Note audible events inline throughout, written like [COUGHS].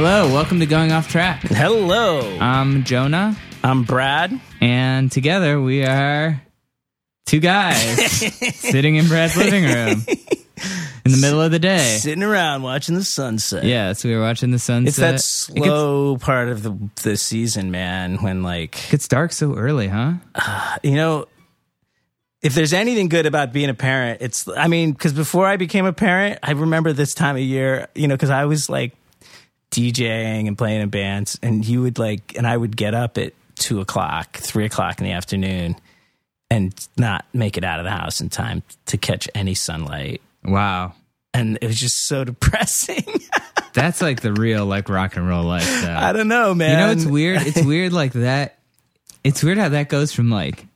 Hello, welcome to Going Off Track. Hello. I'm Jonah, I'm Brad. and together we are two guys [LAUGHS] sitting in Brad's living room in the middle of the day. Sitting around watching the sunset. Yeah, so we were watching the sunset. It's that It gets, slow part of the the season, man, when like gets dark so early, huh? [SIGHS] you know if there's anything good about being a parent, it's I mean, cuz before I became a parent, I remember this time of year, you know, cuz I was like DJing and playing in bands and you would like and I would get up at two o'clock, three o'clock in the afternoon and not make it out of the house in time to catch any sunlight. Wow. And it was just so [LAUGHS] depressing. That's like the real like rock and roll lifestyle. I don't know, man. You know, it's weird. It's weird like that. It's weird how that goes from like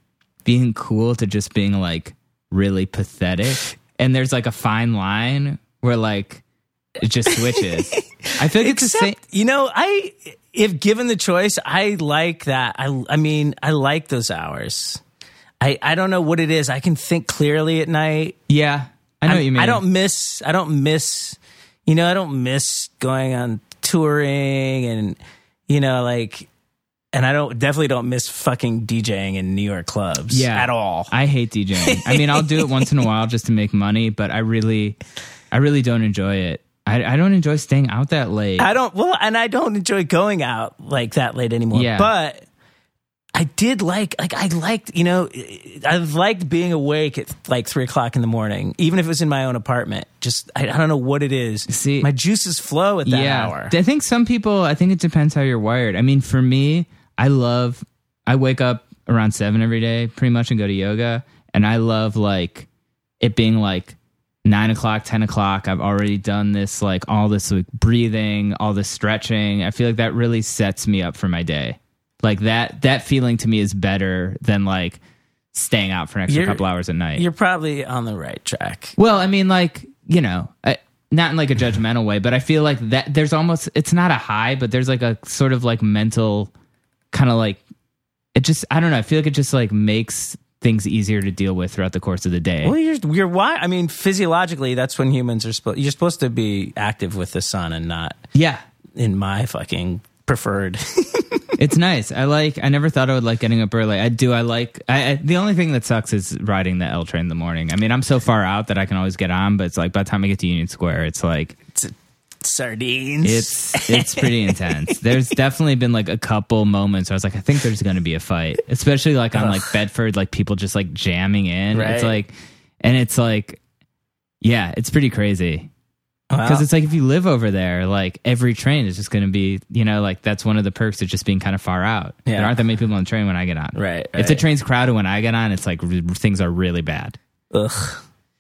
being cool to just being like really pathetic. And there's like a fine line where like it just switches. I feel like it's the same. You know, I if given the choice, I like that. I I mean, I like those hours. I I don't know what it is. I can think clearly at night. Yeah, I know I'm- what you mean. I don't miss. I don't miss. You know, I don't miss going on touring and you know like. And I don't definitely don't miss fucking DJing in New York clubs Yeah. at all. I hate DJing. I mean, I'll do it once in a while just to make money, but I really, I really don't enjoy it. I, I don't enjoy staying out that late. I don't well, and I don't enjoy going out like that late anymore. Yeah. But I did like like I liked you know I liked being awake at like three o'clock in the morning, even if it was in my own apartment. Just I, I don't know what it is. See- my juices flow at that yeah, hour. I think some people. I think it depends how you're wired. I mean, for me, I love. I wake up around seven every day, pretty much, and go to yoga. And I love like it being like nine o'clock, ten o'clock. I've already done this, like all this like breathing, all this stretching. I feel like that really sets me up for my day. Like that. That feeling to me is better than like staying out for an extra You're- couple hours at night. You're probably on the right track. Well, I mean, like you know, I, not in like a judgmental way, but I feel like that there's almost it's not a high, but there's like a sort of like mental kind of like it just I don't know. I feel like it just like makes things easier to deal with throughout the course of the day. Well, you're you're why I mean physiologically that's when humans are supposed you're supposed to be active with the sun and not yeah, in my fucking preferred. [LAUGHS] it's nice. I like. I never thought I would like getting up early. I do. I like. I, I the only thing that sucks is riding the L train in the morning. I mean, I'm so far out that I can always get on, but it's like by the time I get to Union Square, it's like Sardines. It's it's pretty [LAUGHS] intense. There's definitely been like a couple moments where I was like, I think there's going to be a fight, especially like on like Bedford, like people just like jamming in. It's like, and it's like, yeah, it's pretty crazy Wow. because it's like if you live over there, like every train is just going to be, you know, like that's one of the perks of just being kind of far out. Yeah. There aren't that many people on the train when I get on. Right, If the train's crowded when I get on, it's like r- things are really bad. Ugh.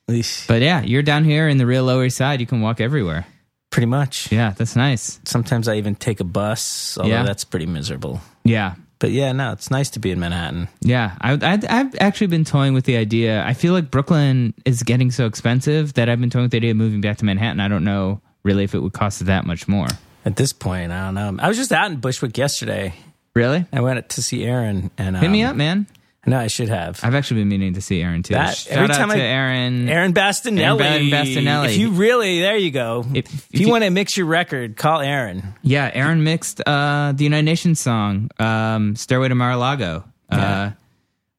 But yeah, you're down here in the real Lower East Side. You can walk everywhere. Pretty much. Yeah, that's nice. Sometimes I even take a bus, although Yeah. that's pretty miserable. Yeah. But yeah, no, it's nice to be in Manhattan. Yeah, I, I, I've actually been toying with the idea. I feel like Brooklyn is getting so expensive that I've been toying with the idea of moving back to Manhattan. I don't know really if it would cost that much more. At this point, I don't know. I was just out in Bushwick yesterday. Really? I went to see Aaron, and um, Hit me up, man. No, I should have. I've actually been meaning to see Aaron too. That- Shout every out time to I- Aaron. Aaron Bastinelli. Aaron Bastinelli. If you really, there you go. If- If, if you, you- want to mix your record, call Aaron. Yeah, Aaron mixed uh, the United Nations song um, "Stairway to Mar-a-Lago," uh, Yeah.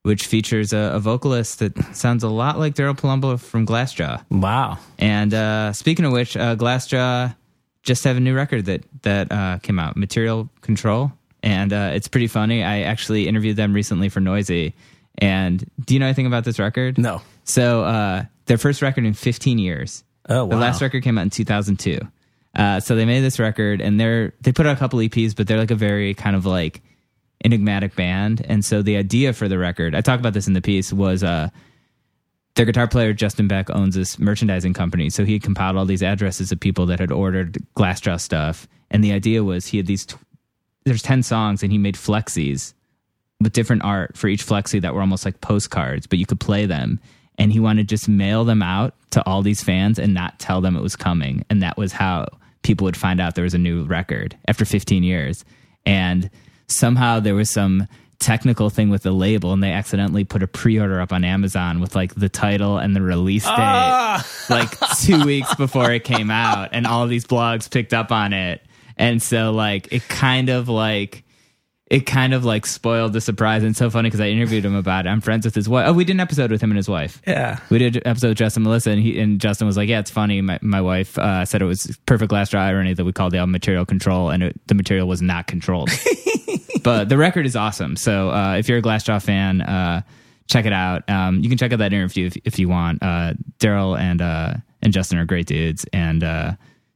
which features a, a vocalist that sounds a lot like Daryl Palumbo from Glassjaw. Wow. And uh, speaking of which, uh, Glassjaw just have a new record that that uh, came out, Material Control, and uh, it's pretty funny. I actually interviewed them recently for Noisey. And do you know anything about this record? No. So uh, their first record in 15 years. Oh, wow. The last record came out in 2002. Uh, so they made this record, and they're they put out a couple EPs, but they're like a very kind of like enigmatic band. And so the idea for the record, I talk about this in the piece, was uh, their guitar player Justin Beck owns this merchandising company, so he compiled all these addresses of people that had ordered Glassjaw stuff, and the idea was he had these. There's ten songs, and he made flexies with different art for each flexi that were almost like postcards, but you could play them. And he wanted to just mail them out to all these fans and not tell them it was coming, and that was how people would find out there was a new record after 15 years. And somehow there was some technical thing with the label and they accidentally put a pre-order up on Amazon with like the title and the release date ah! like 2 weeks before it came out and all these blogs picked up on it and so like it kind of like it kind of like spoiled the surprise. And it's so funny because I interviewed him about it. I'm friends with his wife. Oh, we did an episode with him and his wife. Yeah. We did an episode with Justin Melissa, and he and Justin was like, "Yeah, it's funny." My my wife uh, said it was perfect Glassjaw irony that we called the album material control, and it, the material was not controlled. [LAUGHS] but the record is awesome. So uh, if you're a Glassjaw fan, uh, check it out. Um, you can check out that interview if, if you want. Uh, Daryl and uh, and Justin are great dudes, and uh,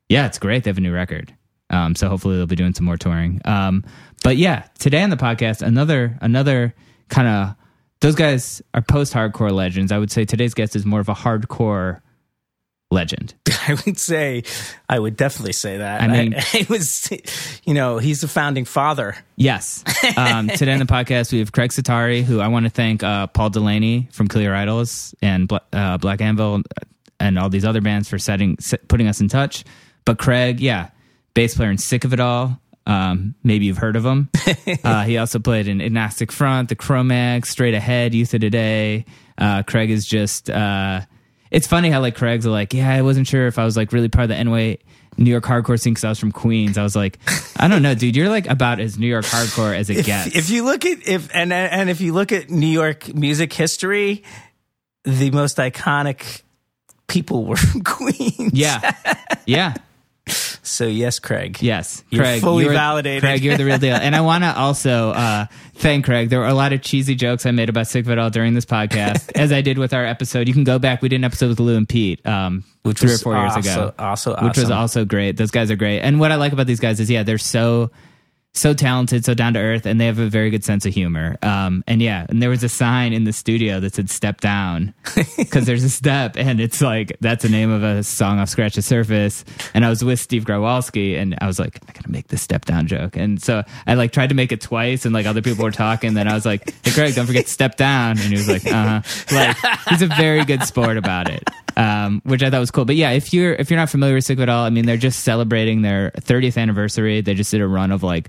yeah, it's great. They have a new record. Um, so hopefully they'll be doing some more touring. Um, but yeah, today on the podcast, another another kind of those guys are post hardcore legends. I would say today's guest is more of a hardcore legend. [LAUGHS] I would say, I would definitely say that. I mean- [LAUGHS] I, was, you know, he's the founding father. Yes. Um, today on the podcast, we have Craig Setari, who I want to thank uh, Paul Delaney from Kill Your Idols and uh, Black Anvil and all these other bands for setting putting us in touch. But Craig, yeah, bass player in Sick of It All. Um, maybe you've heard of him. [LAUGHS] uh, he also played in Agnostic Front, The Cro-Mags, Straight Ahead, Youth of Today. Uh, Craig is just. Uh, it's funny how like Craig's like, yeah, I wasn't sure if I was like really part of the NY New York hardcore scene because I was from Queens. I was like, I don't know, dude. You're like about as New York hardcore as it gets. If, if you look at if and and if you look at New York music history, the most iconic people were [LAUGHS] from Queens. yeah, yeah, So yes, Craig. yes. You're Craig, fully you're- validated. Craig, you're the real deal. And I [LAUGHS] want to also uh, thank Craig. There were a lot of cheesy jokes I made about Sick of It All during this podcast, [LAUGHS] as I did with our episode. You can go back. We did an episode with Lou and Pete um, Which three or four years ago. also which was also great. Those guys are great. And what I like about these guys is, yeah, they're so so talented, so down to earth, and they have a very good sense of humor. Um, and yeah, and there was a sign in the studio that said "Step Down" [LAUGHS] because there's a step, and it's like that's the name of a song off Scratch the Surface. And I was with Steve Growalski, and I was like, I gotta make this "Step Down" joke, and so I like tried to make it twice, and like other people were talking. Then I was like, Hey, Greg, don't forget "Step Down," and he was like, Uh huh. Like he's a very good sport about it. Um, which I thought was cool. But yeah, if you're if you're not familiar with Sick It All, I mean, they're just celebrating their 30th anniversary. They just did a run of like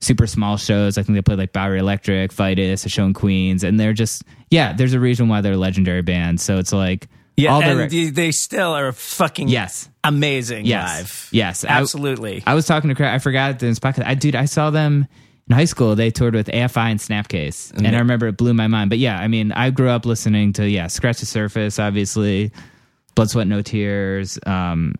super small shows. I think they played like Bowery Electric, Vitus, a show in Queens, and they're just yeah. There's a reason why they're a legendary band. So it's like Yeah, all and they- still are fucking yes. amazing Yes. live. Yes. Absolutely. I was talking to Craig. I forgot this podcast. I dude, I saw them in high school. They toured with AFI and Snapcase, and I remember it blew my mind. But yeah, I mean, I grew up listening to yeah, Scratch the Surface, obviously, Blood, Sweat, No Tears. Um,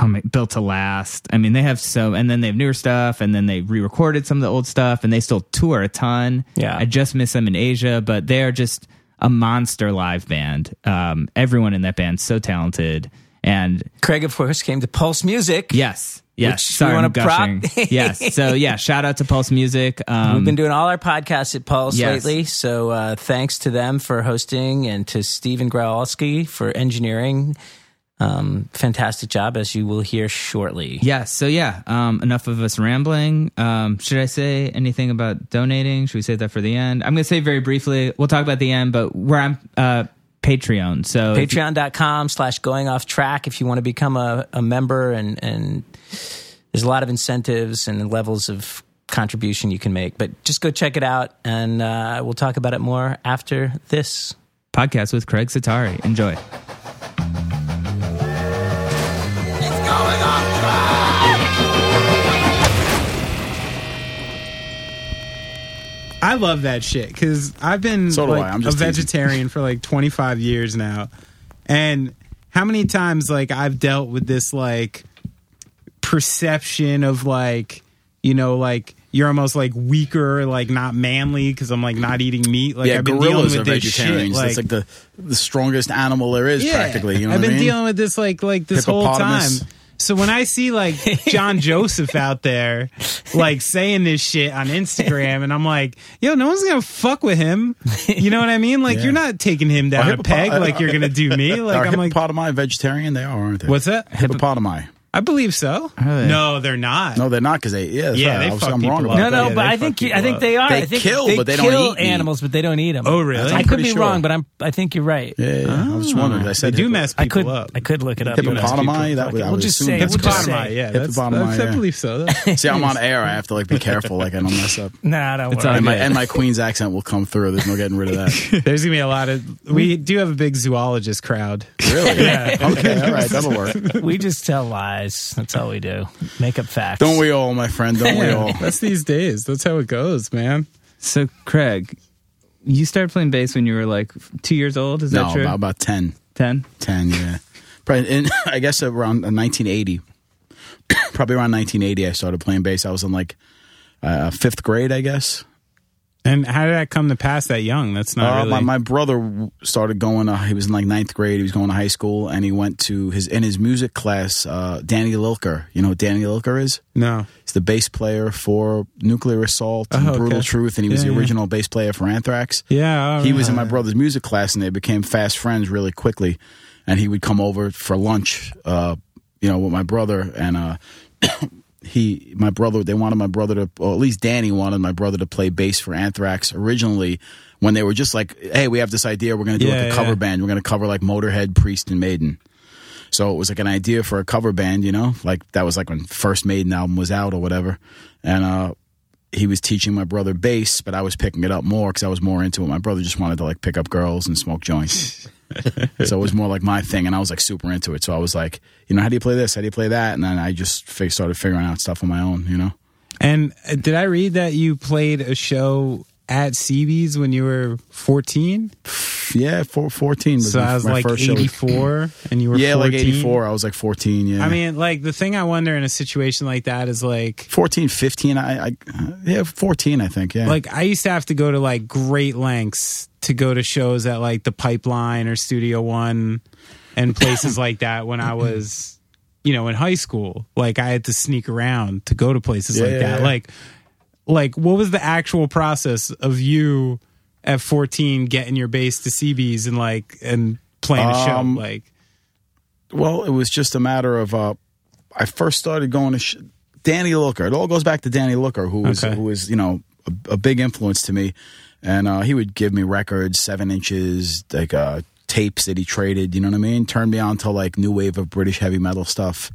oh my, Built to Last. I mean, they have so, and then they have newer stuff, and then they re-recorded some of the old stuff, and they still tour a ton. Yeah. I just miss them in Asia, but they are just a monster live band. Um, everyone in that band so talented, and Craig, of course, came to Pulse Music. Yes. Yes. Which Sorry, wanna gushing. prop- [LAUGHS] yes. So yeah, shout out to Pulse Music. Um, We've been doing all our podcasts at Pulse Yes. lately, so uh, thanks to them for hosting and to Stephen Growalski for engineering. Um, fantastic job, as you will hear shortly. yes. So yeah, um, enough of us rambling. Um, should I say anything about donating? Should we save that for the end? I'm going to say very briefly. We'll talk about the end, but where I'm uh, Patreon. So Patreon.com slash going off track if you want to become a, a member and, and there's a lot of incentives and levels of contribution you can make. But just go check it out and uh, we'll talk about it more after this. podcast with Craig Setari. Enjoy. I love that shit because I've been So like a teasing. vegetarian for like 25 years now, and how many times like I've dealt with this like perception of like you know like you're almost like weaker, like not manly because I'm like not eating meat. Like yeah, I've been dealing with are this shit. Like, That's like the the strongest animal there is, practically. You know I've what been I mean? dealing with this like like this whole time. So when I see like John [LAUGHS] Joseph out there like saying this shit on Instagram and I'm like, yo, no one's gonna fuck with him. You know what I mean? Like Yeah. you're not taking him down a hippopo- peg like you're gonna do me. [LAUGHS] Like I'm like hippopotami vegetarian? They are, aren't they? What's that? hippopotami? I believe so. they? No, they're not. No, they're not because they. Yeah, Yeah, right. they I was, fuck I'm wrong people about up. No, no, Yeah, but I think I think they are. They I think kill, they but they don't kill eat meat. animals, but they don't eat them. Oh really? I could be sure. wrong, but I'm. I think you're right. Yeah, yeah, I was ah. wondering. I they said do hippo- mess I people could. up. I could look it up. hippopotami. That would, We'll just say- that's we'll just correct. say- Hippopotami, yeah, Hippopotami, I believe so. [LAUGHS] [LAUGHS] See, I'm on air. I have to like be careful, like I don't mess up. [LAUGHS] Nah, I don't worry. all And my good. and my Queen's accent will come through. There's no getting rid of that. There's gonna be a lot of. We do have a big zoologist crowd. Really? Yeah. Okay. All right. That'll work. we just tell lies. Guys. That's all we do. Make up facts. Don't we all, my friend? Don't we [LAUGHS] all? That's these days. That's how it goes, man. So, Craig, you started playing bass when you were like two years old. Is No, that true? about, about 10. 10? 10, yeah. Probably in, [LAUGHS] I guess around uh, 1980. [COUGHS] Probably around 1980, I started playing bass. I was in like uh, fifth grade, I guess. And how did that come to pass that young? That's not Uh, really. my, my brother started going. Uh, he was in like ninth grade. He was going to high school, and he went to his in his music class. Uh, Danny Lilker, you know who Danny Lilker is? no. He's the bass player for Nuclear Assault and Oh, okay. Brutal Truth, and he was Yeah, the yeah. original bass player for Anthrax. Yeah. he was in my brother's music class, and they became fast friends really quickly. And he would come over for lunch, uh, you know, with my brother, and uh, he, my brother, they wanted my brother to, or at least Danny wanted my brother to play bass for Anthrax originally. When they were just like, "Hey, we have this idea. We're going to do Yeah, like a cover yeah. band. We're going to cover like Motorhead, Priest, and Maiden." So it was like an idea for a cover band, you know, like that was like when first Maiden album was out or whatever. And uh, he was teaching my brother bass, but I was picking it up more because I was more into it. My brother just wanted to like pick up girls and smoke joints. [LAUGHS] so it was more like my thing, and I was like super into it. So I was like, you know, how do you play this? How do you play that? And then I just fi- started figuring out stuff on my own, you know. And uh, did I read that you played a show at CB's when you were 14? Yeah, four, 14 was So my, I was like 84 and you were Yeah, 14? like 84. I was like 14, yeah. I mean, like the thing I wonder in a situation like that is like 14, 15. I, I yeah, 14, I think, yeah. like I used to have to go to like great lengths to go to shows at like the Pipeline or Studio One and places [LAUGHS] like that when I was, you know, in high school. Like I had to sneak around to go to places Yeah, like yeah, that. yeah. Like, like what was the actual process of you at 14 getting your bass to CBs and like and playing a show? Um, Like, Well, it was just a matter of uh, I first started going to sh- Danny Lilker. It all goes back to Danny Lilker, who was Okay. who was you know a, a big influence to me, and uh, he would give me records, seven inches, like uh, tapes that he traded. You know what I mean? Turned me on to like new wave of British heavy metal stuff,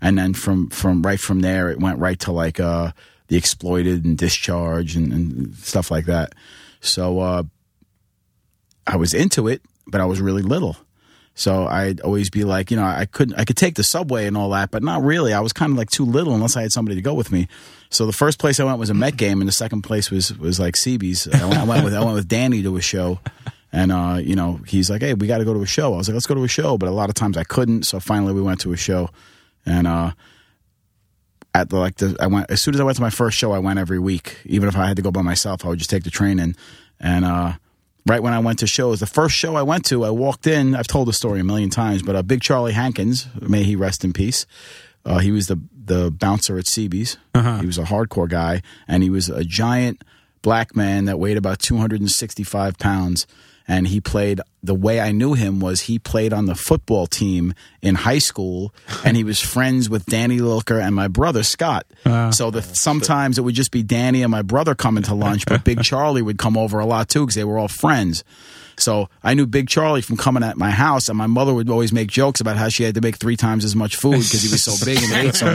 and then from from right from there, it went right to like uh, the Exploited and Discharge and, and stuff like that. So uh, I was into it, but I was really little. So I'd always be like, you know, I couldn't, I could take the subway and all that, but not really. I was kind of like too little unless I had somebody to go with me. So the first place I went was a Met game, and the second place was was like CB's. I went, I went with I went with Danny to a show, and uh, you know, he's like, hey, we got to go to a show. I was like, let's go to a show, but a lot of times I couldn't. So finally, we went to a show, and uh, at the like the I went as soon as I went to my first show, I went every week. Even if I had to go by myself, I would just take the train in. And uh, right when I went to shows, the first show I went to, I walked in. I've told the story a million times, but uh, Big Charlie Hankins, may he rest in peace. Uh, he was the the bouncer at CB's. He was a hardcore guy, and he was a giant black man that weighed about 265 pounds. And he played the way I knew him was he played on the football team in high school, and he was friends with Danny Lilker and my brother Scott. Ah. so the, sometimes it would just be Danny and my brother coming to lunch, but Big [LAUGHS] Charlie would come over a lot too because they were all friends. So I knew Big Charlie from coming at my house, and my mother would always make jokes about how she had to make three times as much food because he was so big and he ate so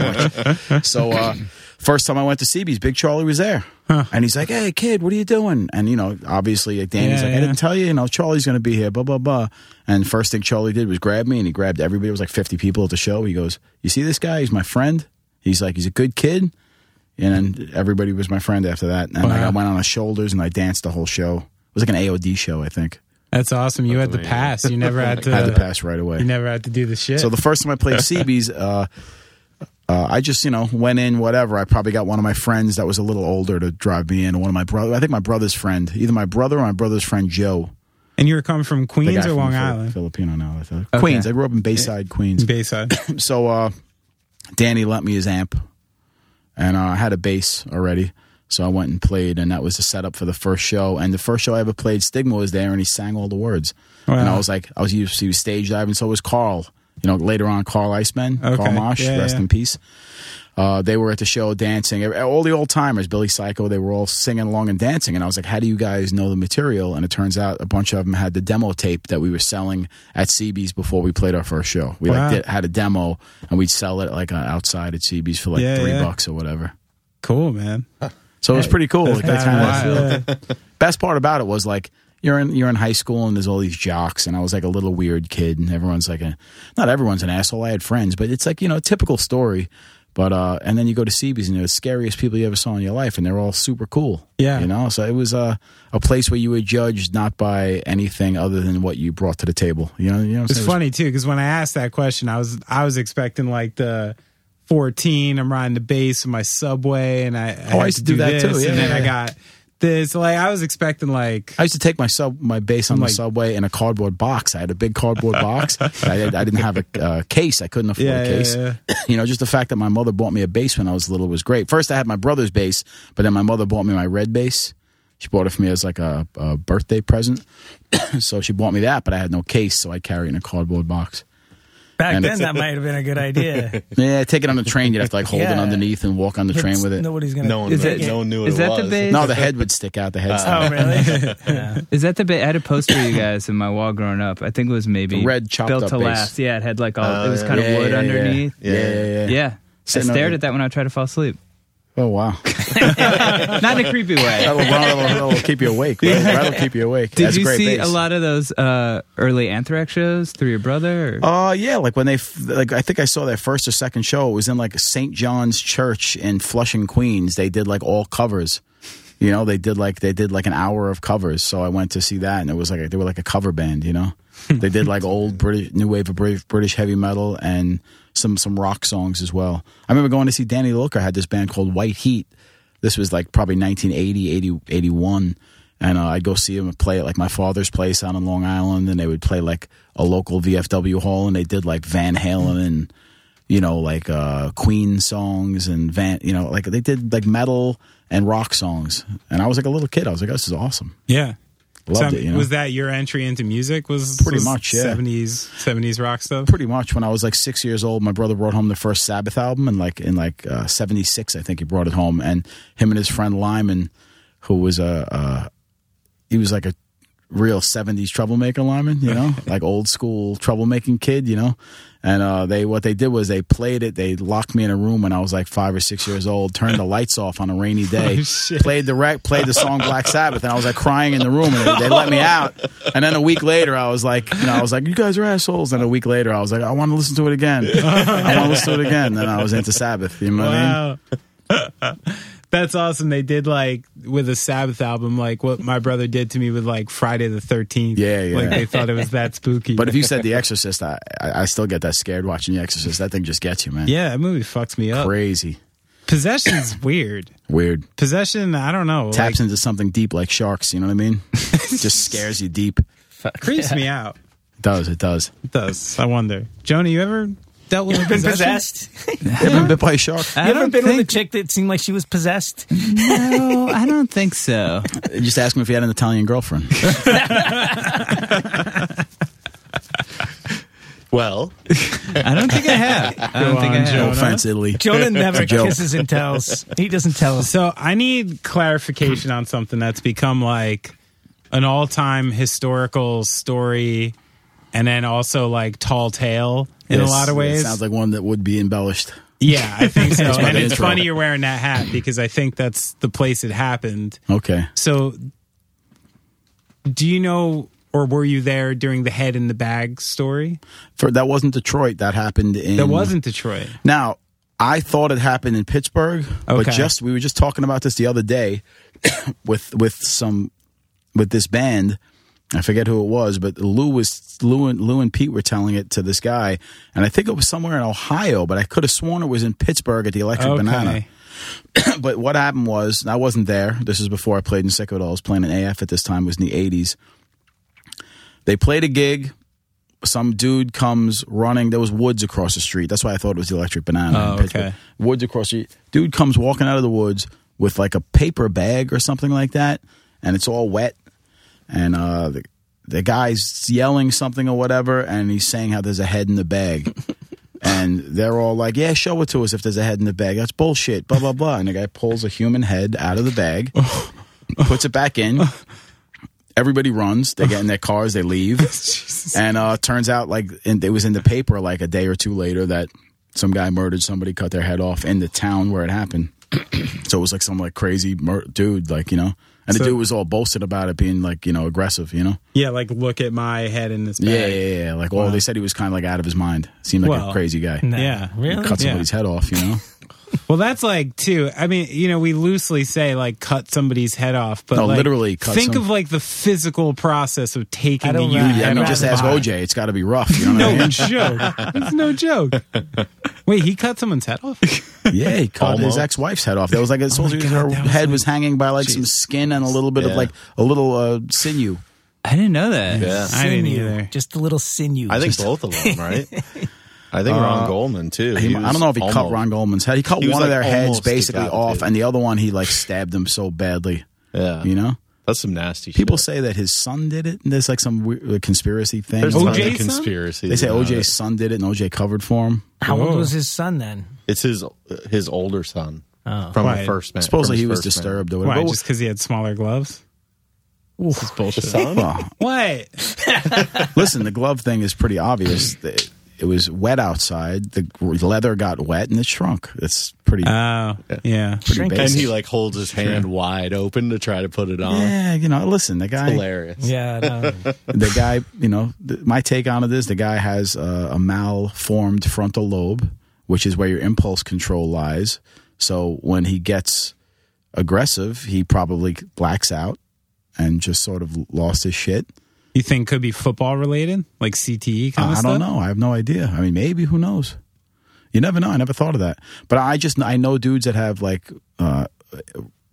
much. So uh, first time I went to CB's, Big Charlie was there, and he's like, "Hey kid, what are you doing?" And you know, obviously, like Danny's Yeah, like, "I yeah. didn't tell you, you know, Charlie's going to be here." Blah blah blah. And first thing Charlie did was grab me, and he grabbed everybody. It was like fifty people at the show. He goes, "You see this guy? He's my friend. He's like, he's a good kid." And then everybody was my friend after that. And like, I went on his shoulders and I danced the whole show. It was like an AOD show, I think. That's awesome. You had the amazing. pass. You never had to. [LAUGHS] I had to pass right away. You never had to do the shit. So the first time I played [LAUGHS] CB's, uh, uh, I just you know went in whatever. I probably got one of my friends that was a little older to drive me in, or one of my brother. I think my brother's friend, either my brother or my brother's friend Joe. and you were coming from Queens or from Long Phil- Island? Filipino now. I thought Queens. I grew up in Bayside, Queens. Bayside. [COUGHS] so uh, Danny lent me his amp, and uh, I had a bass already. So I went and played, and that was the setup for the first show. And the first show I ever played, Stigma was there, and he sang all the words. And I was like, I was used, to was stage diving, so was Carl. You know, later on, Carl Iceman, Okay. Carl Mosh, Yeah, rest yeah. in peace. Uh, they were at the show dancing. All the old timers, Billy Psycho, they were all singing along and dancing. And I was like, how do you guys know the material? And it turns out a bunch of them had the demo tape that we were selling at CB's before we played our first show. We Wow. like did, had a demo and we'd sell it like uh, outside at CB's for like Yeah, three yeah. bucks or whatever. Cool, man. So it was pretty cool. Like, That's wild. Best part about it was like, you're in you're in high school and there's all these jocks and I was like a little weird kid and everyone's like a not everyone's an asshole. I had friends, but it's like you know a typical story. But uh, and then you go to CB's and they're the scariest people you ever saw in your life, and they're all super cool. Yeah. you know. So it was uh, a place where you were judged not by anything other than what you brought to the table. You know, you know. It's funny too because when I asked that question, I was I was expecting like the 14. I'm riding the bass in my subway, and I, I Oh, I used to do that, this, too. Yeah, and then yeah, I got this. Like I was expecting like I used to take my sub my bass on Like- the subway in a cardboard box. I had a big cardboard box. [LAUGHS] I, I didn't have a uh, case. I couldn't afford Yeah, a yeah, case. yeah. [CLEARS THROAT] You know, just the fact that my mother bought me a bass when I was little was great. First, I had my brother's bass, but then my mother bought me my red bass. She bought it for me as like a, a birthday present. [CLEARS THROAT] so she bought me that, but I had no case, so I carry it in a cardboard box. Back And then, that might have been a good [LAUGHS] idea. Yeah, take it on the train. You'd have to like hold it Yeah. underneath and walk on the train with it. Nobody's gonna. No one, Is knew- it- no one knew what is it that the was. bass? No, the head would stick out. The head. Oh, really? yeah. [LAUGHS] Is that the bit? I had a poster of you guys in my wall growing up. I think it was maybe The red chopped built up to base. last. Yeah, it had like all. Oh, it was uh, yeah. kind of Yeah, wood yeah, yeah. underneath. Yeah, yeah, yeah. Yeah. I Sitting on stared the- at that when I tried to fall asleep. Oh wow. [LAUGHS] Not in a creepy way. That'll, that'll, that'll keep you awake. Right? That'll keep you awake. Did That's you great see bass. a lot of those uh, early Anthrax shows through your brother? Or? Uh yeah, like when they f- like I think I saw their first or second show. It was in like St. John's Church in Flushing, Queens. They did like all covers. You know, they did like they did like an hour of covers. So I went to see that, and it was like a, they were like a cover band. You know, they did like old British new wave of British, British heavy metal and some some rock songs as well. I remember going to see Danny Lilker had this band called White Heat. This was like probably 1980, 80, 81. And uh, I'd go see them play at like my father's place out on Long Island, and they would play like a local VFW hall, and they did like Van Halen and you know like uh, Queen songs and Van, you know like they did like metal and rock songs. And I was like a little kid. I was like, oh, this is awesome. yeah. Loved So, it. You know? Was that your entry into music? Was Pretty was much, yeah. 70s 70s rock stuff. pretty much when I was like six years old, my brother brought home the first Sabbath album, and like in like uh, '76, I think he brought it home, and him and his friend Lyman, who was a uh, he was like a real '70s troublemaker, Lyman, you know, [LAUGHS] like old school troublemaking kid, you know. And uh, they what they did was they played it. They locked me in a room when I was like five or six years old. Turned the lights off on a rainy [LAUGHS] day. Oh, played the rec, played the song Black Sabbath, and I was like crying in the room. And they, they let me out. And then a week later, I was like, you know, I was like, you guys are assholes. And a week later, I was like, I want to listen to it again. I want to listen to it again. Then I was into Sabbath. You know what I mean? [LAUGHS] Wow. That's awesome. They did like with a Sabbath album, like what my brother did to me with like Friday the 13th. Yeah, yeah. Like they thought it was that spooky. But if you said The Exorcist, I, I, I still get that scared watching The Exorcist. That thing just gets you, man. yeah, that movie fucks me up. Crazy. Possession's [CLEARS THROAT] weird. Weird. Possession, I don't know. Taps like, into something deep like sharks. You know what I mean? [LAUGHS] just scares you deep. creeps me out. It does. It does. It does. I wonder. Jonah, you ever dealt with Been possessed. [LAUGHS] You ever been bit by a shark? I You ever don't been with a think, chick that seemed like she was possessed? No, I don't think so. [LAUGHS] Just ask him if he had an Italian girlfriend. [LAUGHS] Well, I don't think I have. I don't Go think I on, have. No Jonah. offense, Italy. Jonah never kisses and tells. He doesn't tell us. So I need clarification on something that's become like an all-time historical story, and then also like tall tale in a lot of it ways. sounds like one that would be embellished. yeah, I think [LAUGHS] so. and it's intro. funny you're wearing that hat because I think that's the place it happened. Okay. So, do you know or were you there during the head in the bag story? For that wasn't Detroit. That happened in. That wasn't Detroit. Now, I thought it happened in Pittsburgh, but just we were just talking about this the other day [COUGHS] with with some with this band. I forget who it was, but Lou was Lou and Lou and Pete were telling it to this guy, and I think it was somewhere in Ohio, but I could have sworn it was in Pittsburgh at the Electric Banana. [CLEARS THROAT] But what happened was I wasn't there. This is before I played in Sick of It All. Playing in AF at this time It was in the eighties. They played a gig. Some dude comes running. There was woods across the street. That's why I thought it was the Electric Banana. Oh, okay. Woods across the street. Dude comes walking out of the woods with like a paper bag or something like that, and it's all wet. And uh, the the guy's yelling something or whatever, and he's saying how there's a head in the bag. [LAUGHS] And they're all like, "Yeah, show it to us if there's a head in the bag." That's bullshit. Blah blah blah. And the guy pulls a human head out of the bag, [LAUGHS] puts it back in. Everybody runs. They get in their cars. They leave. [LAUGHS] and uh, turns out, like in, it was in the paper, like a day or two later, that some guy murdered somebody, cut their head off in the town where it happened. [CLEARS THROAT] so it was like some like crazy mur- dude, like you know, and the dude was all boasted about it being like you know aggressive, you know. Yeah, like look at my head in this bag. Yeah, yeah, yeah. Like, oh, they said he was kind of like out of his mind. Seemed like Well, a crazy guy. Nah, Yeah. really? Cut Yeah. somebody's head off, you know. [LAUGHS] Well, that's like too. I mean, you know, we loosely say like cut somebody's head off, but No, like, literally cut think some- of like the physical process of taking I a don't human know. Yeah, I mean, off. just ask. OJ. It's got to be rough. You know [LAUGHS] what I No mean? joke. It's no joke. Wait, he cut someone's head off? [LAUGHS] Yeah, he cut his ex-wife's head off. That was like it's supposed to her was head like- was hanging by like some skin and a little bit of like a little uh, sinew. I didn't know that. Yeah. I didn't either. Just a little sinew. I think both of them, right? [LAUGHS] I think Ron Goldman too. Uh, He- I don't know if he cut Ron Goldman's head. He cut He was, one of their heads basically off, and the other one he like stabbed him so badly. Yeah, You know, that's some nasty. people shit. say that his son did it. And there's like some weird, uh, conspiracy thing. there's OJ tons conspiracy. They say OJ's it. son did it, and OJ covered for him. How old was his son then? It's his his older son Oh. from Why? the first man. Supposedly he was first disturbed or Why? whatever. But- Just because he had smaller gloves? This is bullshit. man. [LAUGHS] What? [LAUGHS] listen, the glove thing is pretty obvious. [CLEARS THROAT] It, it was wet outside. The leather got wet and it shrunk. It's pretty. Oh, yeah. pretty Shrink- and he like holds his hand wide open to try to put it on. yeah, you know, listen, the guy, Hilarious. Yeah, no. [LAUGHS] the guy, you know, th- my take on it is the guy has uh, a malformed frontal lobe, which is where your impulse control lies. So when he gets aggressive, he probably blacks out and just sort of lost his shit. You think could be football related? Like CTE kind I of stuff? don't know. I have no idea. I mean, maybe who knows? You never know. I never thought of that. But I just I know dudes that have like uh,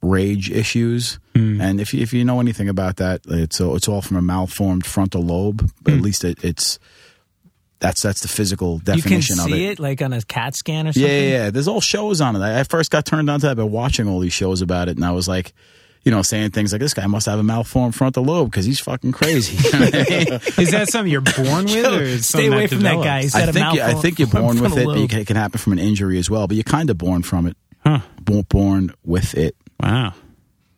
rage issues, Hmm. and if you, if you know anything about that, it's it's all from a malformed frontal lobe. But Hmm. at least it, it's that's that's the physical definition you can definition of see it. it like on a CAT scan or something. yeah, yeah. There's all shows on it. I I first got turned on to that by watching all these shows about it, and I was like, you know, saying things like, "This guy must have a malformed frontal lobe because he's fucking crazy." [LAUGHS] You know what I mean? Is that something you're born with, or is Stay something away from that develops? guy. He's I got a think you, I think you're born with it, but lobe. can, it can happen from an injury as well. But you're kind of born from it. Huh. Born with it. Wow.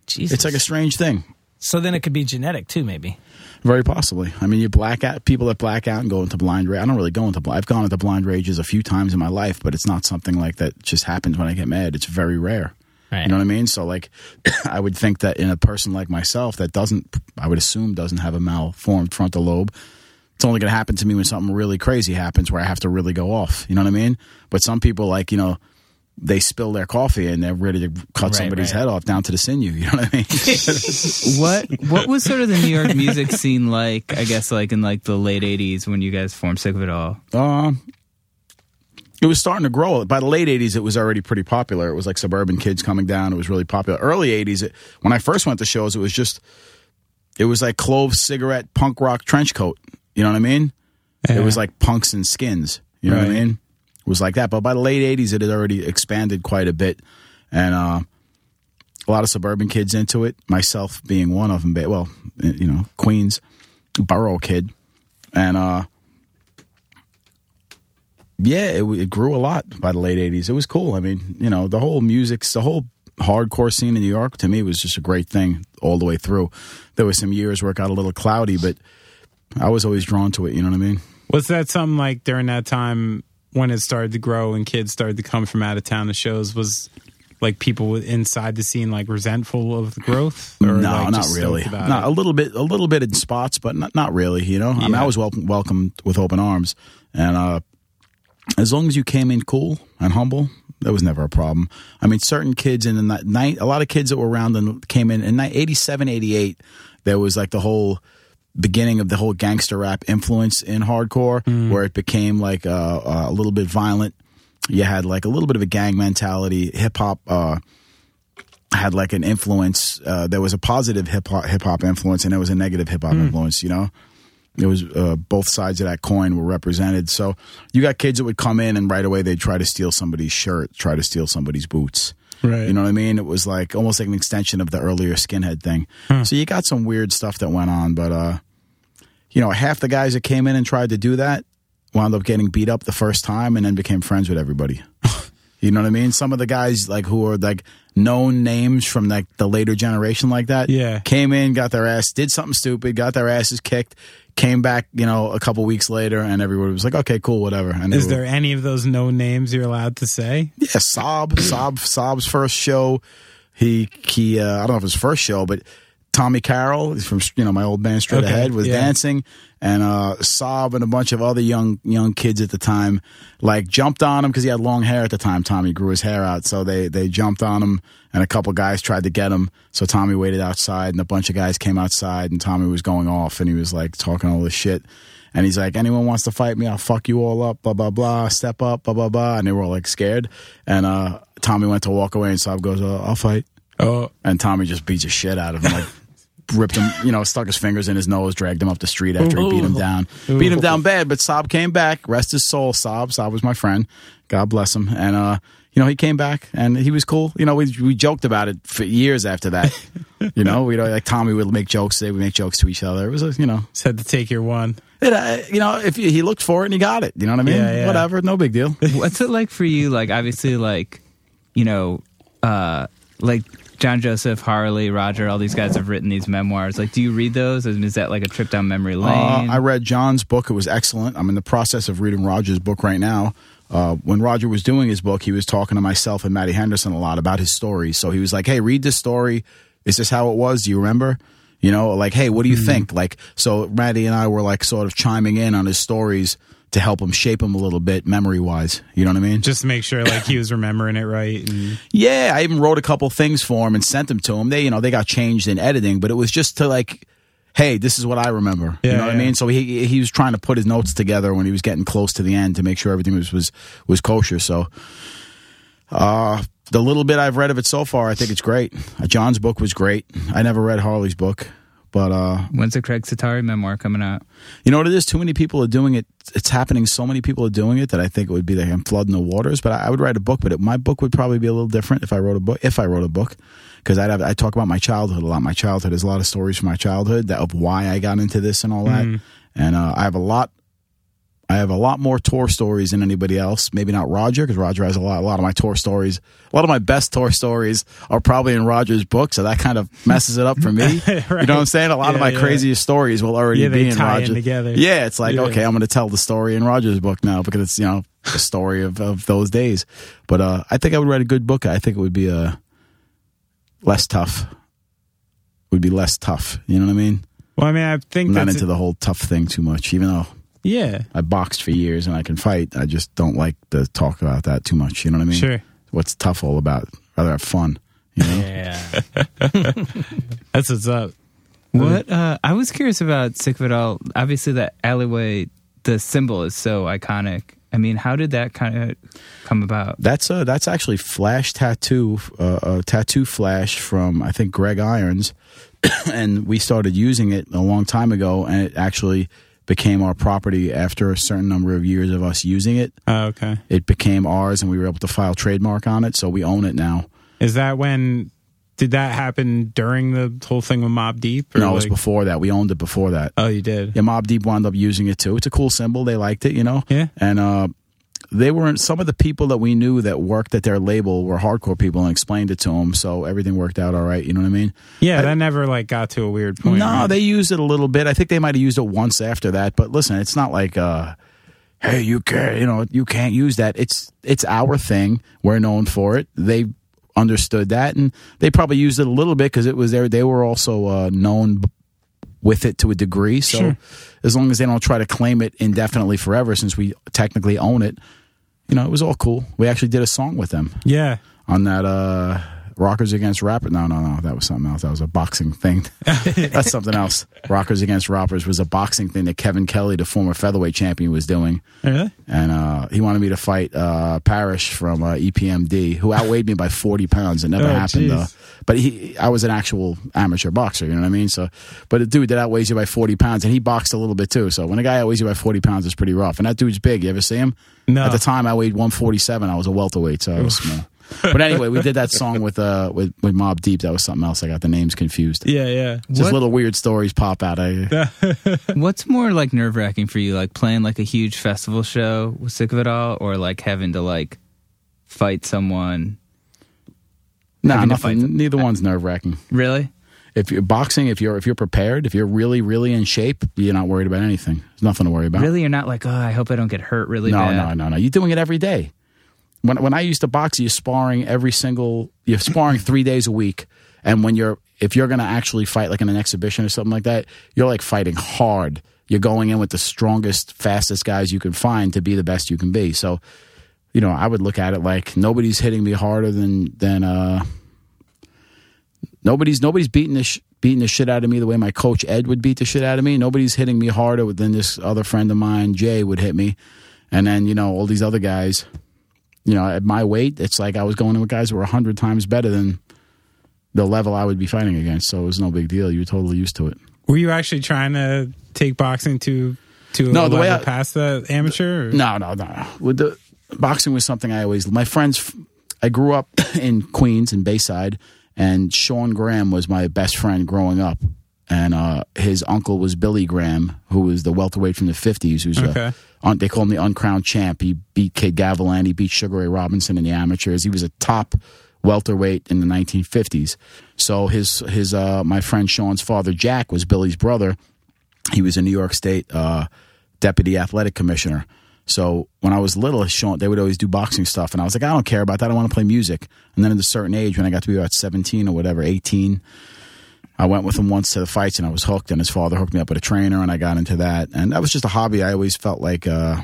Jesus. It's like a strange thing. so then it could be genetic too, maybe. Very possibly. I mean, you black out people that black out and go into blind rage. I don't really go into. bl- I've gone into blind rages a few times in my life, but it's not something like that just happens when I get mad. It's very rare. Right. You know what I mean? So, like, [COUGHS] I would think that in a person like myself that doesn't, I would assume, doesn't have a malformed frontal lobe, it's only going to happen to me when something really crazy happens where I have to really go off. You know what I mean? But some people, like, you know, they spill their coffee and they're ready to cut Right, somebody's right. head off down to the sinew. [LAUGHS] You know what I mean? [LAUGHS] What what was sort of the New York music scene like? I guess like in like the late '80s when you guys formed Sick of It All. Um, it was starting to grow. By the late '80s, it was already pretty popular. It was like suburban kids coming down. It was really popular. Early '80s, it, when I first went to shows, it was just, it was like clove, cigarette, punk rock, trench coat. You know what I mean? It was like punks and skins. You know what I mean? It was like that. But by the late '80s, it had already expanded quite a bit, and uh, a lot of suburban kids into it. Myself being one of them. Well, you know, Queens, borough kid, and uh, yeah, it, it grew a lot by the late '80s. It was cool. I mean, you know, the whole music, the whole hardcore scene in New York to me was just a great thing all the way through. There was some years where it got a little cloudy, but I was always drawn to it. You know what I mean? Was that something like during that time when it started to grow and kids started to come from out of town to shows? Was like people inside the scene like resentful of the growth? Or, no, like, not really. Not, a little bit, a little bit in spots, but not, not really. You know, I mean, I was welcome, welcomed with open arms, and uh, as long as you came in cool and humble, that was never a problem. I mean, certain kids in the night, a lot of kids that were around and came in in ni- 87, 88, there was like the whole beginning of the whole gangster rap influence in hardcore, where it became like uh, uh, a little bit violent. You had like a little bit of a gang mentality. Hip hop uh, had like an influence. Uh, there was a positive hip hop hip hop influence, and there was a negative hip hop influence. You know, it was uh, both sides of that coin were represented. So you got kids that would come in and right away they'd try to steal somebody's shirt, try to steal somebody's boots. Right. You know what I mean? It was like almost like an extension of the earlier skinhead thing. So you got some weird stuff that went on, but uh, you know, half the guys that came in and tried to do that wound up getting beat up the first time and then became friends with everybody. [LAUGHS] you know what I mean? Some of the guys like who are like known names from like the later generation like that, Yeah. came in, got their ass, did something stupid, got their asses kicked, Came back, you know, a couple weeks later, and everybody was like, "Okay, cool, whatever." And Is were- there any of those no names you're allowed to say? Yeah, Sob, Sob, Sob's first show. He he. Uh, I don't know if it was his first show, but Tommy Carroll from you know my old band Straight Okay, Ahead was yeah. dancing, and uh, Sob and a bunch of other young young kids at the time like jumped on him because he had long hair at the time. Tommy grew his hair out, so they they jumped on him, and a couple guys tried to get him. So Tommy waited outside, and a bunch of guys came outside, and Tommy was going off, and he was like talking all this shit. And he's like, anyone wants to fight me, I'll fuck you all up, blah, blah, blah, step up, blah, blah, blah. And they were all like scared. And uh, Tommy went to walk away, and Sob goes, uh, I'll fight. Oh, And Tommy just beats the shit out of him, like ripped him, you know, stuck his fingers in his nose, dragged him up the street after he beat him down. Beat him down bad, but Sob came back. Rest his soul, Sob. Sob was my friend. God bless him. And, uh, you know, he came back and he was cool. You know, we, we joked about it for years after that. [LAUGHS] you know, we know like Tommy would make jokes. They would make jokes to each other. It was, a, you know, said had to take your one. it, uh, you know, if he he looked for it and he got it, you know what I mean? Yeah, yeah. Whatever, no big deal. What's it like for you? Like, obviously, like, you know, uh, like John Joseph, Harley, Roger, all these guys have written these memoirs. Like, do you read those? And is that like a trip down memory Uh, lane? I read John's book. It was excellent. I'm in the process of reading Roger's book right now. Uh, when Roger was doing his book, he was talking to myself and Matty Henderson a lot about his stories. So he was like, "Hey, read this story. Is this how it was? Do you remember?" You know, like, "Hey, what do you think?" Like, so Matty and I were like sort of chiming in on his stories to help him shape him a little bit memory wise. You know what I mean? Just to make sure like he was remembering it right. And [LAUGHS] Yeah, I even wrote a couple things for him and sent them to him. They, you know, they got changed in editing, but it was just to like, hey, this is what I remember. you know what I mean? So he he was trying to put his notes together when he was getting close to the end to make sure everything was was was kosher. So, uh, the little bit I've read of it so far, I think it's great. John's book was great. I never read Harley's book, but uh, When's the Craig Setari memoir coming out? you know what it is? Too many people are doing it. It's happening. So many people are doing it that I think it would be like I'm flooding the waters. But I, I would write a book. But it, my book would probably be a little different if I wrote a book. If I wrote a book, because I'd have I talk about my childhood a lot. My childhood there's a lot of stories from my childhood that of why I got into this and all that. And uh, I have a lot. I have a lot more tour stories than anybody else. Maybe not Roger, because Roger has a lot. A lot of my tour stories, a lot of my best tour stories are probably in Roger's book. So that kind of messes it up for me. [LAUGHS] You know what I'm saying? A lot of my yeah. craziest stories will already Yeah, be in tie in Roger. together. Yeah, it's like Yeah. okay, I'm going to tell the story in Roger's book now because it's you know the story of, of those days. But uh, I think I would write a good book. I think it would be uh, less tough. Would be less tough. You know what I mean? well, I mean, I think I'm not into the whole tough thing too much. Even though yeah, I boxed for years and I can fight, I just don't like to talk about that too much. You know what I mean? sure. What's tough all about? Rather have fun. You know? Yeah. [LAUGHS] That's what's up. What uh, I was curious about Sick of It All. Obviously, the alleyway, the symbol is so iconic. I mean, how did that kind of come about? That's uh that's actually Flash Tattoo, uh, a tattoo Flash from I think Greg Irons, [COUGHS] and we started using it a long time ago, and it actually became our property after a certain number of years of us using it. Oh, okay. It became ours, and we were able to file trademark on it, so we own it now. Is that when? Did that happen during the whole thing with Mobb Deep? No, it was before that. We owned it before that. Oh, you did. Yeah, Mobb Deep wound up using it too. It's a cool symbol. They liked it, you know. Yeah. And uh, they weren't. Some of the people that we knew that worked at their label were hardcore people and explained it to them, so everything worked out all right. You know what I mean? Yeah, that never like got to a weird point. no, right? they used it a little bit. I think they might have used it once after that. But listen, it's not like, uh, hey, you can't, you know, you can't use that. It's it's our thing. We're known for it. They understood that, and they probably used it a little bit because it was there. They were also uh, known with it to a degree. So Sure. as long as they don't try to claim it indefinitely forever, since we technically own it, you know, it was all cool. We actually did a song with them Yeah. on that uh Rockers Against Rappers. No, no, no, that was something else. That was a boxing thing. [LAUGHS] That's something else. Rockers Against Rappers was a boxing thing that Kevin Kelley, the former featherweight champion, was doing, Really? and uh, he wanted me to fight uh, Parrish from uh, EPMD, who outweighed me by forty pounds. It never Oh, happened. Uh, but he, I was an actual amateur boxer. You know what I mean? So, but a dude that outweighs you by forty pounds, and he boxed a little bit too. So when a guy outweighs you by forty pounds, it's pretty rough. And that dude's big. You ever see him? No. At the time, I weighed 147. I was a welterweight, so I was small. But anyway, we did that song with uh with, with Mobb Deep. That was something else. I got the names confused. Yeah, yeah. Just What- little weird stories pop out. I, [LAUGHS] What's more like nerve wracking for you, like playing like a huge festival show with Sick of It All, or like having to like fight someone? nah, Having to nothing. fight- Neither one's nerve wracking. Really? if you're boxing, if you're if you're prepared, if you're really really in shape, you're not worried about anything. There's nothing to worry about. Really, you're not like, oh, I hope I don't get hurt really No, bad. no, no, no. You're doing it every day. When when I used to box, you're sparring every single. You're sparring [CLEARS THROAT] three days a week, and when you're if you're going to actually fight like in an exhibition or something like that, you're like fighting hard. You're going in with the strongest, fastest guys you can find to be the best you can be. So, you know, I would look at it like nobody's hitting me harder than than uh nobody's nobody's beating the sh- beating the shit out of me the way my coach Ed would beat the shit out of me. Nobody's hitting me harder than this other friend of mine Jay would hit me, and then you know all these other guys. You know, at my weight, it's like I was going in with guys who were a hundred times better than the level I would be fighting against. So it was no big deal. You were totally used to it. Were you actually trying to take boxing to to No, a the way level I- past the amateur? or- No, no, no. With the boxing was something I always. My friends. I grew up [COUGHS] in Queens in Bayside, and Sean Graham was my best friend growing up. And uh, his uncle was Billy Graham, who was the welterweight from the fifties. Who's Okay. a, un, they call him the uncrowned champ. He beat Kid Gavilan. He beat Sugar Ray Robinson in the amateurs. He was a top welterweight in the 1950s. So his his uh, my friend Sean's father Jack was Billy's brother. He was a New York State uh, deputy athletic commissioner. So when I was little, Sean, they would always do boxing stuff, and I was like, I don't care about that. I want to play music. And then at a certain age, when I got to be about seventeen or whatever, eighteen, I went with him once to the fights, and I was hooked. And his father hooked me up with a trainer, and I got into that. And that was just a hobby. I always felt like uh,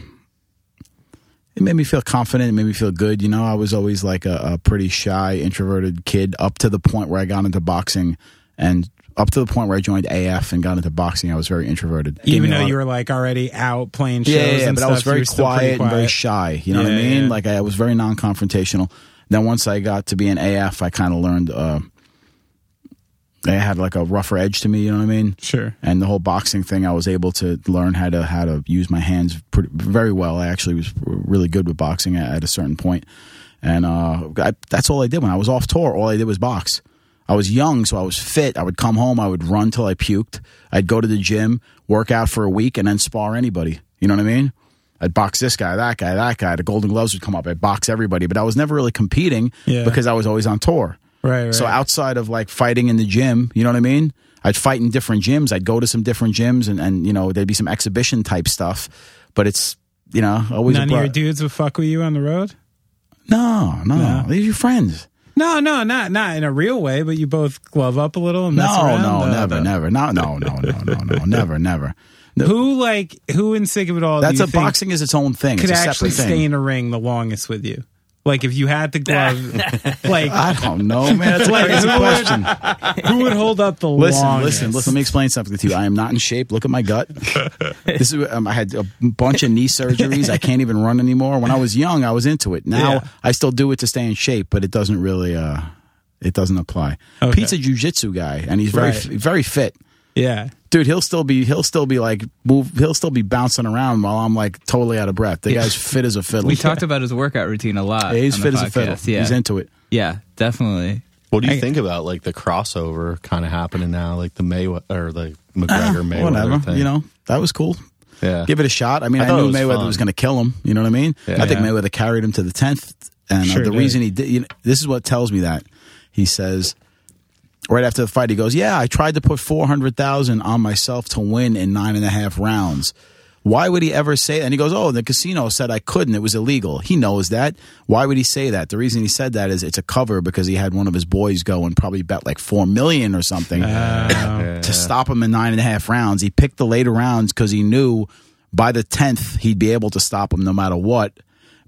it made me feel confident. It made me feel good. You know, I was always like a, a pretty shy, introverted kid up to the point where I got into boxing, and up to the point where I joined AF and got into boxing. I was very introverted. Even though you were like already out playing shows, yeah, yeah, yeah, and but stuff, I was very pretty quiet, and very shy. You know what I mean? yeah. Like I was very non-confrontational. Then once I got to be an AF, I kind of learned. Uh, I had like a rougher edge to me. You know what I mean? Sure. And the whole boxing thing, I was able to learn how to how to use my hands pretty, very well. I actually was really good with boxing at, at a certain point, and uh, I, that's all I did when I was off tour. All I did was box. I was young, so I was fit. I would come home, I would run till I puked. I'd go to the gym, work out for a week, and then spar anybody. You know what I mean? I'd box this guy, that guy, that guy. The Golden Gloves would come up. I'd box everybody, but I was never really competing Yeah. because I was always on tour. Right, right. So outside of like fighting in the gym, you know what I mean? I'd fight in different gyms. I'd go to some different gyms and, and you know, there'd be some exhibition type stuff. But it's, you know, always a None of your dudes would fuck with you on the road. No, no, No. These are your friends. No, no, not not in a real way, but you both glove up a little and mess No, around. no, Uh, never, the- never. No, no, no, no, no, no, never, never. No, Who like who in sick of it all? That's a boxing is its own thing. Could it's a actually stay in a ring the longest with you. Like if you had the glove, [LAUGHS] like I don't know, man. That's a Like, crazy who would- question. who would hold up the Listen, longest? listen, listen. Let me explain something to you. I am not in shape. Look at my gut. [LAUGHS] This is. Um, I had a bunch of knee surgeries. I can't even run anymore. When I was young, I was into it. Now Yeah. I still do it to stay in shape, but it doesn't really. Uh, it doesn't apply. Okay. Pete's a jujitsu guy, and he's very, Right. very fit. Yeah, Dude, he'll still be. He'll still be like move. He'll still be bouncing around while I'm like totally out of breath. The guy's fit as a fiddle. We talked about his workout routine a lot. Yeah, he's fit the as a fiddle. Yeah. He's into it. yeah, definitely. What do you I- think about like the crossover kind of happening now, like the Mayweather or the McGregor Mayweather Ah, Whatever. thing? You know, that was cool. yeah. give it a shot. I mean, I I, thought knew it was Mayweather fun. was going to kill him. You know what I mean? Yeah. I think Mayweather carried him to the tenth, and Sure uh, the did. reason he did. You know, this is what tells me that he says right after the fight, he goes, "Yeah, I tried to put four hundred thousand on myself to win in nine and a half rounds." Why would he ever say that? And he goes, Oh, the casino said I couldn't. It was illegal. He knows that. Why would he say that? The reason he said that is it's a cover because he had one of his boys go and probably bet like four million or something Uh, [LAUGHS] to stop him in nine and a half rounds. He picked the later rounds because he knew by the tenth he'd be able to stop him no matter what.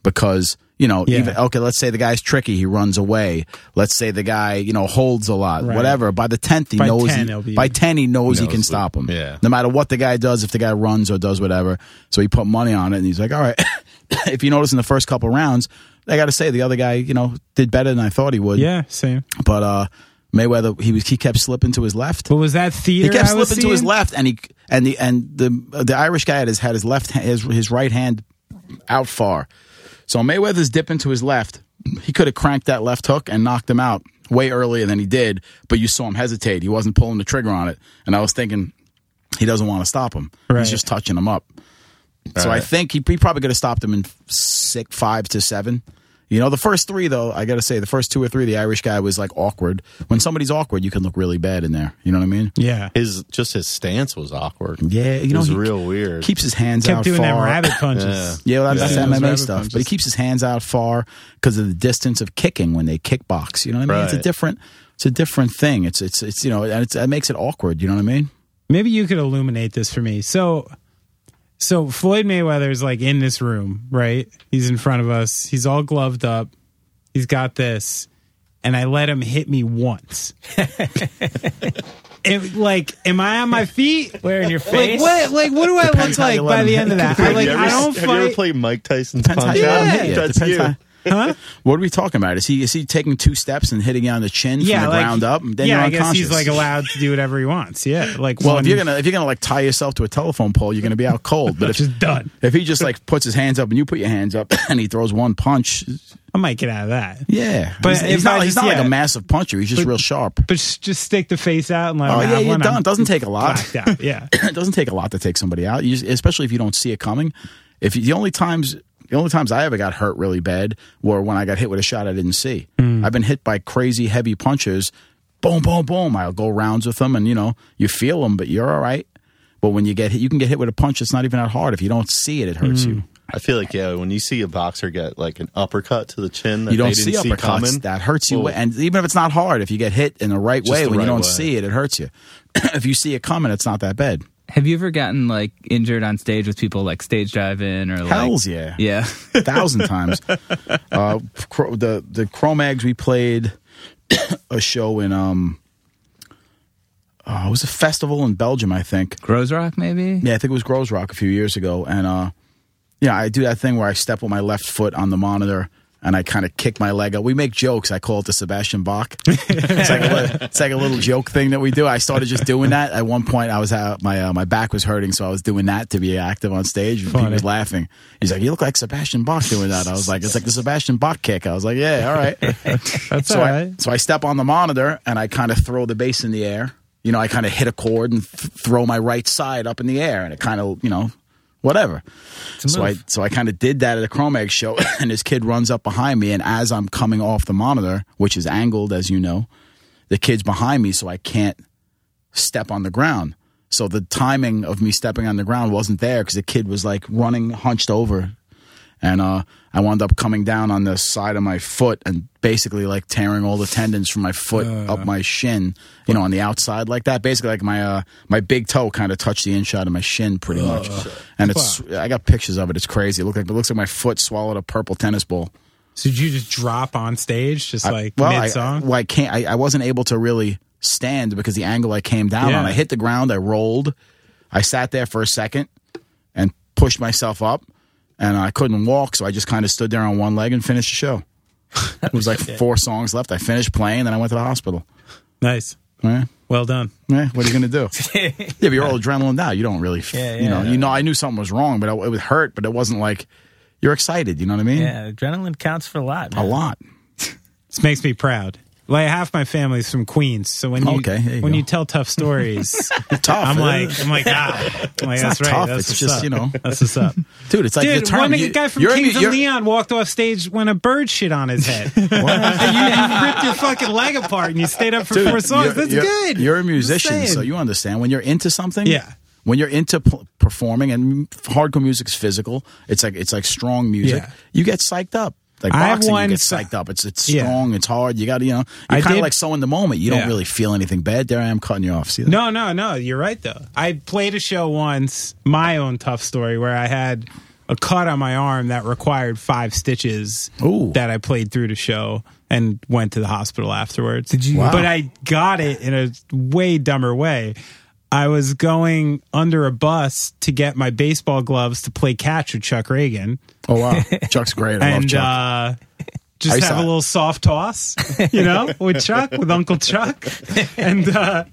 Because you know, Yeah. even okay, let's say the guy's tricky, he runs away. Let's say the guy you know holds a lot, Right. whatever. By the tenth, he By knows 10 he- be- by ten he knows he Knows can the- stop him. yeah. no matter what the guy does, if the guy runs or does whatever. So he put money on it, and he's like, all right. [COUGHS] if you notice in the first couple rounds, I got to say the other guy, you know, did better than I thought he would. yeah, same. But uh Mayweather, he was he kept slipping to his left. But was that theater? He kept I was slipping to his left, and he and the and the the Irish guy had his had his left hand, his his right hand out far. So Mayweather's dipping to his left. He could have cranked that left hook and knocked him out way earlier than he did, but you saw him hesitate. He wasn't pulling the trigger on it, and I was thinking he doesn't want to stop him. Right. He's just touching him up. So I think he, he probably could have stopped him in six, five to seven. You know, the first three though, I got to say, the first two or three, the Irish guy was like awkward. When somebody's awkward, you can look really bad in there. You know what I mean? Yeah. His just his stance was awkward. Yeah, you it know, was he real weird. Keeps his hands Kept out doing far. them rabbit [LAUGHS] punches. Yeah. Yeah, well, that's, Yeah, that's MMA stuff. punches. But he keeps his hands out far because of the distance of kicking when they kickbox. You know what I mean? It's a different, it's a different thing. It's it's it's you know, and it's, it makes it awkward. You know what I mean? Maybe you could illuminate this for me. So, so Floyd Mayweather is like in this room, right? He's in front of us. He's all gloved up. He's got this, and I let him hit me once. [LAUGHS] It, like, am I on my feet? Where in your Like face? what? Like what do I Depends look like by the end of that? I like have you I ever, don't have you ever fight. played Mike Tyson's Depends how punch you let him Yeah. That's Depends you. Huh? [LAUGHS] What are we talking about? Is he is he taking two steps and hitting you on the chin Yeah, from the like, ground up? And then yeah. you're I guess he's like allowed to do whatever he wants. Yeah, like Well, one, if you're gonna if you're gonna like tie yourself to a telephone pole, you're gonna be out cold. But [LAUGHS] if just done. if he just like puts his hands up and you put your hands up [COUGHS] and he throws one punch, I might get out of that. yeah. But he's, he's not he's just- not like a massive puncher. He's just But- real sharp. But just stick the face out and let Oh yeah, you're done. It doesn't take a lot. out. Yeah. it [COUGHS] doesn't take a lot to take somebody out, just, especially if you don't see it coming. If you, the only times the only times I ever got hurt really bad were when I got hit with a shot I didn't see. Hmm. I've been hit by crazy heavy punches. Boom, boom, boom. I'll go rounds with them, and you know you feel them, but you're all right. But when you get hit, you can get hit with a punch that's not even that hard. If you don't see it, it hurts Hmm. you. I feel like yeah, when you see a boxer get like an uppercut to the chin that You don't they see didn't see uppercuts. coming, that hurts you. Oh. And even if it's not hard, if you get hit in the right way the when you don't way. see it, it hurts you. [CLEARS THROAT] if you see it coming, it's not that bad. Have you ever gotten like injured on stage with people like stage diving or like Hells yeah. Yeah. a [LAUGHS] thousand times. Uh, Cro- the the Cro-Mags we played [COUGHS] a show in um, uh, it was a festival in Belgium, I think. Groezrock maybe? Yeah, I think it was Groezrock a few years ago, and uh, yeah, I do that thing where I step with my left foot on the monitor. And I kind of kick my leg up. We make jokes. I call it the Sebastian Bach. [LAUGHS] it's, like a, it's like a little joke thing that we do. I started just doing that. At one point, I was uh, my uh, my back was hurting, so I was doing that to be active on stage. And He was laughing. He's like, "You look like Sebastian Bach doing that." I was like, "It's like the Sebastian Bach kick." I was like, "Yeah, all right." [LAUGHS] That's so all I right. so I step on the monitor and I kind of throw the bass in the air. You know, I kind of hit a chord and th- throw my right side up in the air, and it kind of you know whatever. So I so I kind of did that at a Cro-Mag show, [LAUGHS] and this kid runs up behind me, and as I'm coming off the monitor, which is angled as you know, the kid's behind me, so I can't step on the ground. So the timing of me stepping on the ground wasn't there because the kid was like running hunched over, and uh, I wound up coming down on the side of my foot and basically like tearing all the tendons from my foot up my shin, you know, on the outside like that. Basically, like my uh, my big toe kind of touched the inside of my shin pretty much, and it's I got pictures of it. It's crazy. It looked like it looks like my foot swallowed a purple tennis ball. So did you just drop on stage, just I- like well, mid song? well, I can't. I, I wasn't able to really stand because the angle I came down Yeah. on. I hit the ground. I rolled. I sat there for a second and pushed myself up, and I couldn't walk, so I just kind of stood there on one leg and finished the show. [LAUGHS] it was like four songs left. I finished playing, then I went to the hospital. nice. Yeah. Well done. Yeah, what are you going to do? [LAUGHS] yeah, but you're all adrenaline now. You don't really, f- Yeah, you know, yeah. you know. I knew something was wrong, but it would hurt. But it wasn't like you're excited. You know what I mean? Yeah, adrenaline counts for a lot. A lot. [LAUGHS] This makes me proud. Like half my family's from Queens, so when you Okay, you when go. you tell tough stories, [LAUGHS] Tough. I'm like I'm like ah, I'm like that's right. tough, That's it's just, up. you know. [LAUGHS] that's what's up. dude. It's like the Dude, term. one you- guy from you're- Kings of Leon walked off stage when a bird shit on his head. and [LAUGHS] you, you ripped your fucking leg apart and you stayed up for Dude, four songs. That's you're- good. You're a musician, so you understand when you're into something. Yeah. When you're into p- performing and hardcore music is physical, it's like it's like strong music. Yeah. You get psyched up. Like I have boxing, one you get psyched up. It's it's Yeah. strong. It's hard. You got to you know. I You're kind did- of like so in the moment. You Yeah. don't really feel anything bad. There I am cutting you off. See that? No, no, no. You're right though. I played a show once, my own tough story, where I had a cut on my arm that required five stitches Ooh. that I played through the show and went to the hospital afterwards. Did you- Wow. But I got it in a way dumber way. I was going under a bus to get my baseball gloves to play catch with Chuck Ragan. Oh wow, Chuck's great. I love and Chuck. uh, just have to- a little soft toss, [LAUGHS] you know, with Chuck, with Uncle Chuck, [LAUGHS] and uh,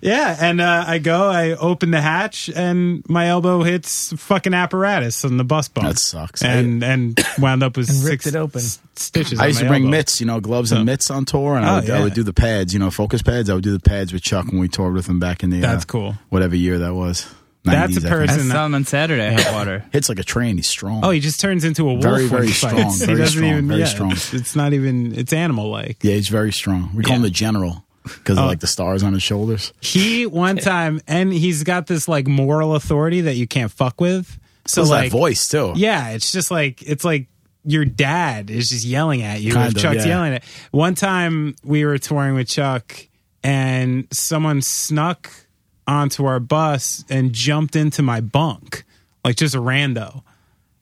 yeah, and uh, I go, I open the hatch, and my elbow hits fucking apparatus on the bus bump. That sucks. and and wound up with And ripped six it open. s- stitches. I on used to bring elbow. mitts, you know, gloves and mitts on tour, and I, Oh, would, I would do the pads, you know, focus pads. I would do the pads with Chuck when we toured with him back in the That's uh, cool. whatever year that was. That's 90s, a I think. I person. saw him on Saturday at Water. [LAUGHS] Hits like a train. He's strong. Oh, he just turns into a wolf. Very, when very strong, [LAUGHS] very he doesn't strong, even. very yeah, strong. It's, it's not even. It's animal like. yeah, he's very strong. We call Yeah. him the general because Oh. of like the stars on his shoulders. He one [LAUGHS] time, and he's got this like moral authority that you can't fuck with. So So like, that voice too. Yeah, it's just like it's like your dad is just yelling at you. Kind of, Chuck's yeah. yelling at. One time we were touring with Chuck, and someone snuck onto our bus and jumped into my bunk, like just a rando.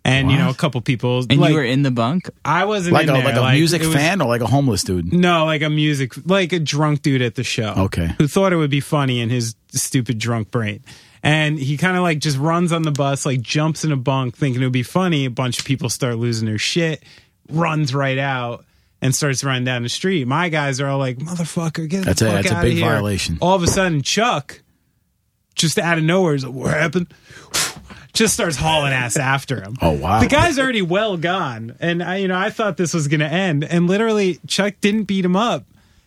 And you know, a couple people. And like, you were in the bunk? I wasn't Like in a there. like a music it was- fan or like a homeless dude. No, like a music, like a drunk dude at the show. Okay. Who thought it would be funny in his stupid drunk brain. And he kind of like just runs on the bus, like jumps in a bunk thinking it would be funny. A bunch of people start losing their shit, runs right out and starts running down the street. My guys are all like, motherfucker, get That's the a- fuck that's a out big of here. violation. All of a sudden, Chuck, just out of nowhere, is like, what happened? [SIGHS] Just starts hauling ass after him. Oh, wow. The guy's already well gone, and I, you know, I thought this was going to end, and literally, Chuck didn't beat him up.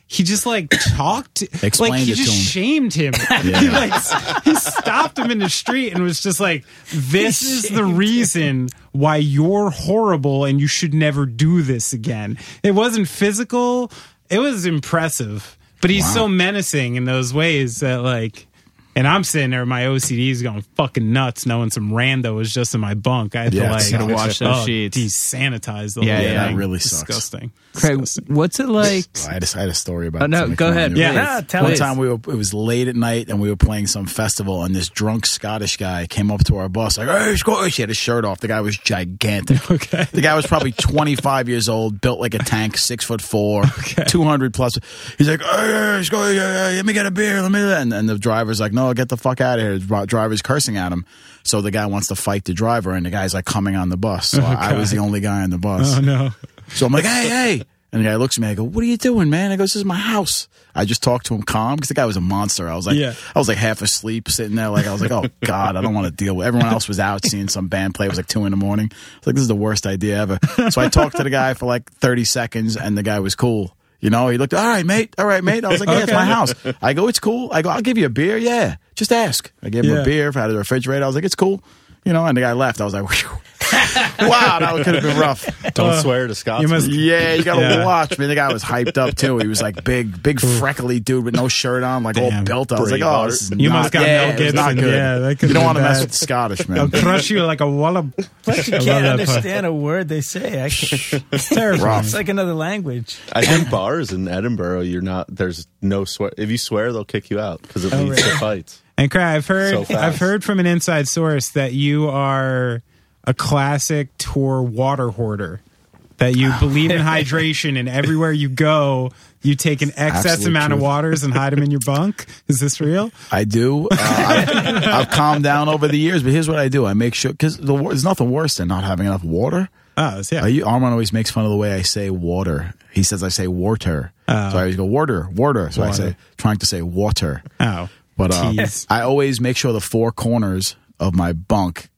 He just like [COUGHS] talked, like Explained he just him. shamed him. [LAUGHS] He like he stopped him in the street and was just like, "This is the reason why you're horrible, and you should never do this again." It wasn't physical; it was impressive, but he's so menacing in those ways that like. And I'm sitting there, my OCD is going fucking nuts, knowing some rando was just in my bunk. I had Yeah, to like gotta wash those oh, sheets. desanitize the Yeah, whole yeah, thing. that really sucks. Disgusting. Craig, what's it like? [LAUGHS] I had, a, I had a story about. Oh, no, go ahead. Yeah. please. Yeah, tell One us. time we were, it was late at night and we were playing some festival and this drunk Scottish guy came up to our bus like, "Hey, Scottish!" He had his shirt off. The guy was gigantic. [LAUGHS] Okay. The guy was probably 25 years old, built like a tank, six foot four, 200 plus. He's like, hey, hey, Scottish, hey, hey, let me get a beer, let me. And, and the driver's like, no, get the fuck out of here. The driver's cursing at him. So the guy wants to fight the driver, and the guy's like coming on the bus. So I was the only guy on the bus. Oh no. So I'm like, hey, hey. And the guy looks at me. I go, what are you doing, man? I go, this is my house. I just talked to him calm because the guy was a monster. I was like, Yeah. I was like half asleep sitting there. Like, I was like, oh [LAUGHS] God, I don't want to deal with Everyone else was out seeing some band play. It was like two in the morning. I was like, this is the worst idea ever. So I talked to the guy for like 30 seconds and the guy was cool. You know, he looked, all right, mate. All right, mate. I was like, yeah, it's my house. I go, it's cool. I go, I'll give you a beer. Yeah. Just ask. I gave him Yeah. a beer out of the refrigerator. I was like, it's cool. You know, and the guy left. I was like, [LAUGHS] Whew. [LAUGHS] wow, that could have been rough. Don't swear to Scott. You must- Yeah, you gotta Yeah. watch. Man, the guy was hyped up too. He was like big, big freckly dude with no shirt on, like all Damn. built. I was like, oh, this is You not, must got yeah, Mel it's not good. Yeah, that you could've don't want to been mess bad. with the Scottish I'll man. crush you like a wallop. Plus, you can't understand a word they say. It's terrifying. Rough. It's like another language. I think bars in Edinburgh, you're not. There's no swear. If you swear, they'll kick you out because it Oh, leads to fights. And Craig, I've heard fast. I've heard from an inside source that you are a classic tour water hoarder. That you [LAUGHS] believe in hydration, and everywhere you go, you take an excess Absolute amount of waters and hide them in your bunk. Is this real? I do. Uh, I've, [LAUGHS] I've calmed down over the years, but here's what I do: I make sure because the, there's nothing worse than not having enough water. Oh, yeah. You, Armand always makes fun of the way I say water. He says I say water, Oh. so I always go water, water. So I say trying to say water. oh, But uh, Tease. I always make sure the four corners of my bunk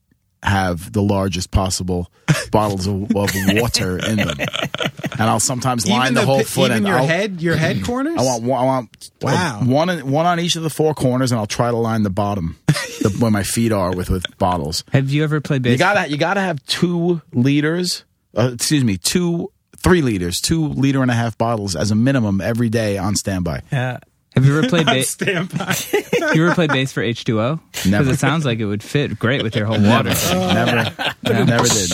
have the largest possible [LAUGHS] bottles of, of water in them, and I'll sometimes line the, whole pi- foot. even and your I'll- head, your head [CLEARS THROAT] corners. I want one. I want Wow. one one on each of the four corners, and I'll try to line the bottom the, [LAUGHS] where my feet are with with bottles. Have you ever played You gotta you gotta have two liters. Uh, excuse me, two three liters, two liter and a half bottles as a minimum every day on standby. Yeah. Have you ever played bass? Stand by. you ever played bass for H two O? Never. Because it sounds like it would fit great with your whole water. [LAUGHS] Never, never did.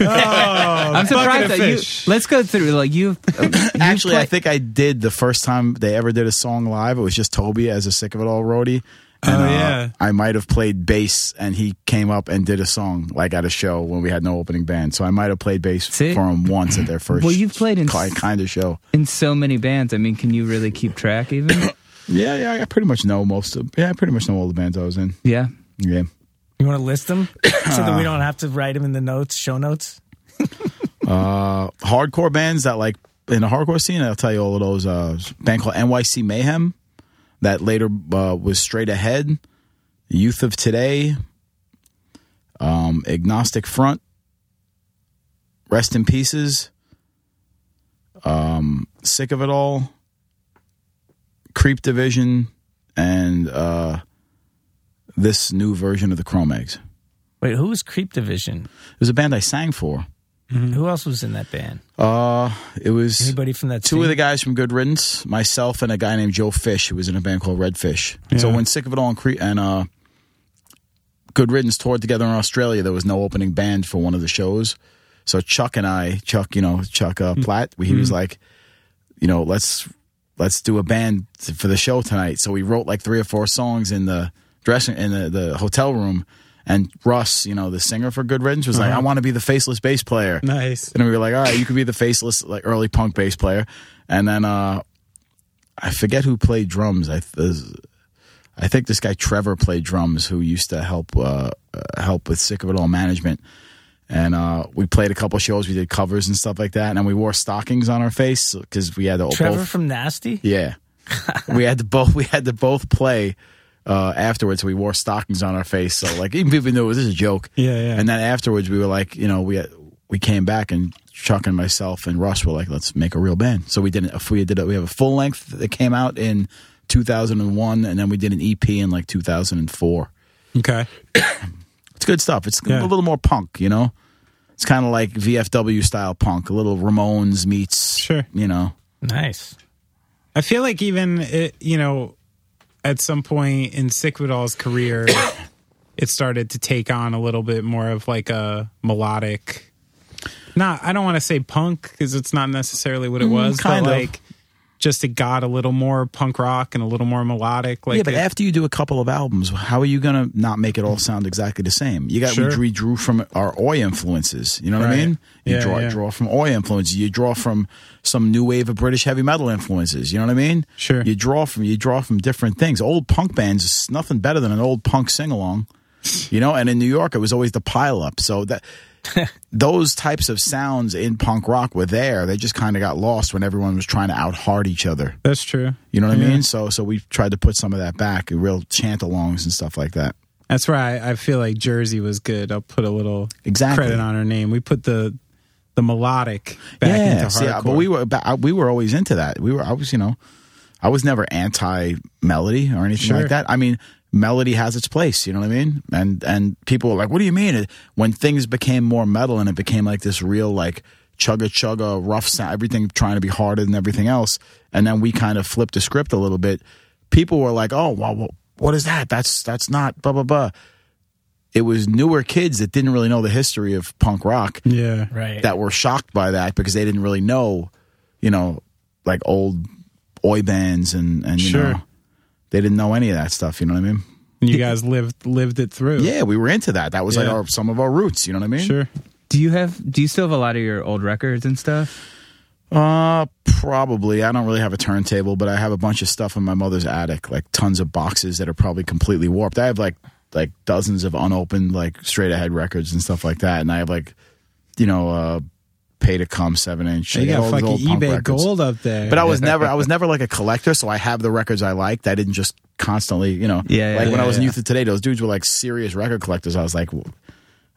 No. [LAUGHS] I'm surprised that you. Let's go through. Like you. Uh, Actually, I think I did the first time they ever did a song live. It was just Toby as a sick of it all roadie. And, Oh, uh, yeah. I might have played bass, and he came up and did a song like at a show when we had no opening band. So I might have played bass See? for him once at their first. Well, you've played in kind, kind of show. in so many bands. I mean, can you really keep track? Even. [COUGHS] Yeah, yeah, I pretty much know most of. Yeah, I pretty much know all the bands I was in. Yeah. Yeah. You want to list them [COUGHS] so that we don't have to write them in the notes, show notes? [LAUGHS] Uh, hardcore bands that like in the hardcore scene, I'll tell you all of those. Uh, band called NYC Mayhem that later uh, was Straight Ahead, Youth of Today, um, Agnostic Front, Rest in Pieces, um, Sick of It All, Creep Division, and uh, this new version of the Cro-Mags. Wait, who was Creep Division? It was a band I sang for. Who else was in that band? Uh, it was Anybody from that? two scene? of the guys from Good Riddance, myself, and a guy named Joe Fish, who was in a band called Redfish. So when Sick of It All and, Cre- and uh, Good Riddance toured together in Australia, there was no opening band for one of the shows. So Chuck and I, Chuck, you know, Chuck uh, Platt, he was like, you know, let's let's do a band for the show tonight. So we wrote like three or four songs in the dressing in the, the hotel room. And Russ, you know, the singer for Good Riddance, was like, I want to be the faceless bass player. Nice. And we were like, all right, you could be the faceless, like early punk bass player. And then uh, I forget who played drums. I th- I think this guy Trevor played drums, who used to help uh, uh, help with Sick of It All management. And uh, we played a couple shows. We did covers and stuff like that. And we wore stockings on our face because we had to Trevor both. from Nasty. yeah, [LAUGHS] we had to both. We had to both play. Uh, afterwards, we wore stockings on our face, so like even people knew it was just a joke. [LAUGHS] Yeah, yeah. And then afterwards, we were like, you know, we had, we came back and Chuck and myself and Russ were like, let's make a real band. So we did it. If we did it, we have a full length that came out in 2001, and then we did an EP in like 2004. Okay. [COUGHS] It's good stuff. It's Yeah. a little more punk, you know. It's kind of like VFW style punk, a little Ramones meets, Sure. you know. Nice. I feel like even it, you know, at some point in Sick of It All's career, [COUGHS] it started to take on a little bit more of like a melodic. Not, I don't want to say punk because it's not necessarily what it mm, was, kind but of. like just it got a little more punk rock and a little more melodic. Like yeah, but it- after you do a couple of albums, how are you going to not make it all sound exactly the same? You got Sure. we drew from our Oi influences. You know what I mean? You Yeah, draw yeah. draw from Oi influences. You draw from some new wave of British heavy metal influences. You know what I mean? Sure. You draw from you draw from different things. Old punk bands is nothing better than an old punk sing along. You know, and in New York it was always the pile up. So that [LAUGHS] those types of sounds in punk rock were there. They just kind of got lost when everyone was trying to out hard each other. that's true. You know what I mean? So so we tried to put some of that back, real chant alongs and stuff like that. That's why I, I feel like Jersey was good. I'll put a little Exactly. credit on her name. We put the the melodic back into see, hardcore. but we were we were always into that. We were I was you know I was never anti melody or anything Sure. like that. I mean, melody has its place. You know what I mean? And and people were like, "What do you mean?" When things became more metal and it became like this real like chugga chugga rough sound, everything trying to be harder than everything else, and then we kind of flipped the script a little bit. People were like, "Oh, well, well what is that? That's that's not blah blah blah." It was newer kids that didn't really know the history of punk rock yeah. Right. that were shocked by that because they didn't really know, you know, like old oi bands and and you Sure. know they didn't know any of that stuff. You know what I mean? And you guys lived lived it through. Yeah, we were into that. That was like Yeah. our some of our roots. You know what I mean? Sure. Do you have? Do you still have a lot of your old records and stuff? Uh, probably. I don't really have a turntable, but I have a bunch of stuff in my mother's attic, like tons of boxes that are probably completely warped. I have like like dozens of unopened like straight ahead records and stuff like that, and I have like you know uh Pay to Cum seven inch. You I got fucking old eBay records. gold up there. But I was never I [LAUGHS] was never like a collector, so I have the records I liked. I didn't just constantly, you know, Yeah, yeah, like when yeah, I was in yeah. Youth of Today, those dudes were like serious record collectors. I was like, well,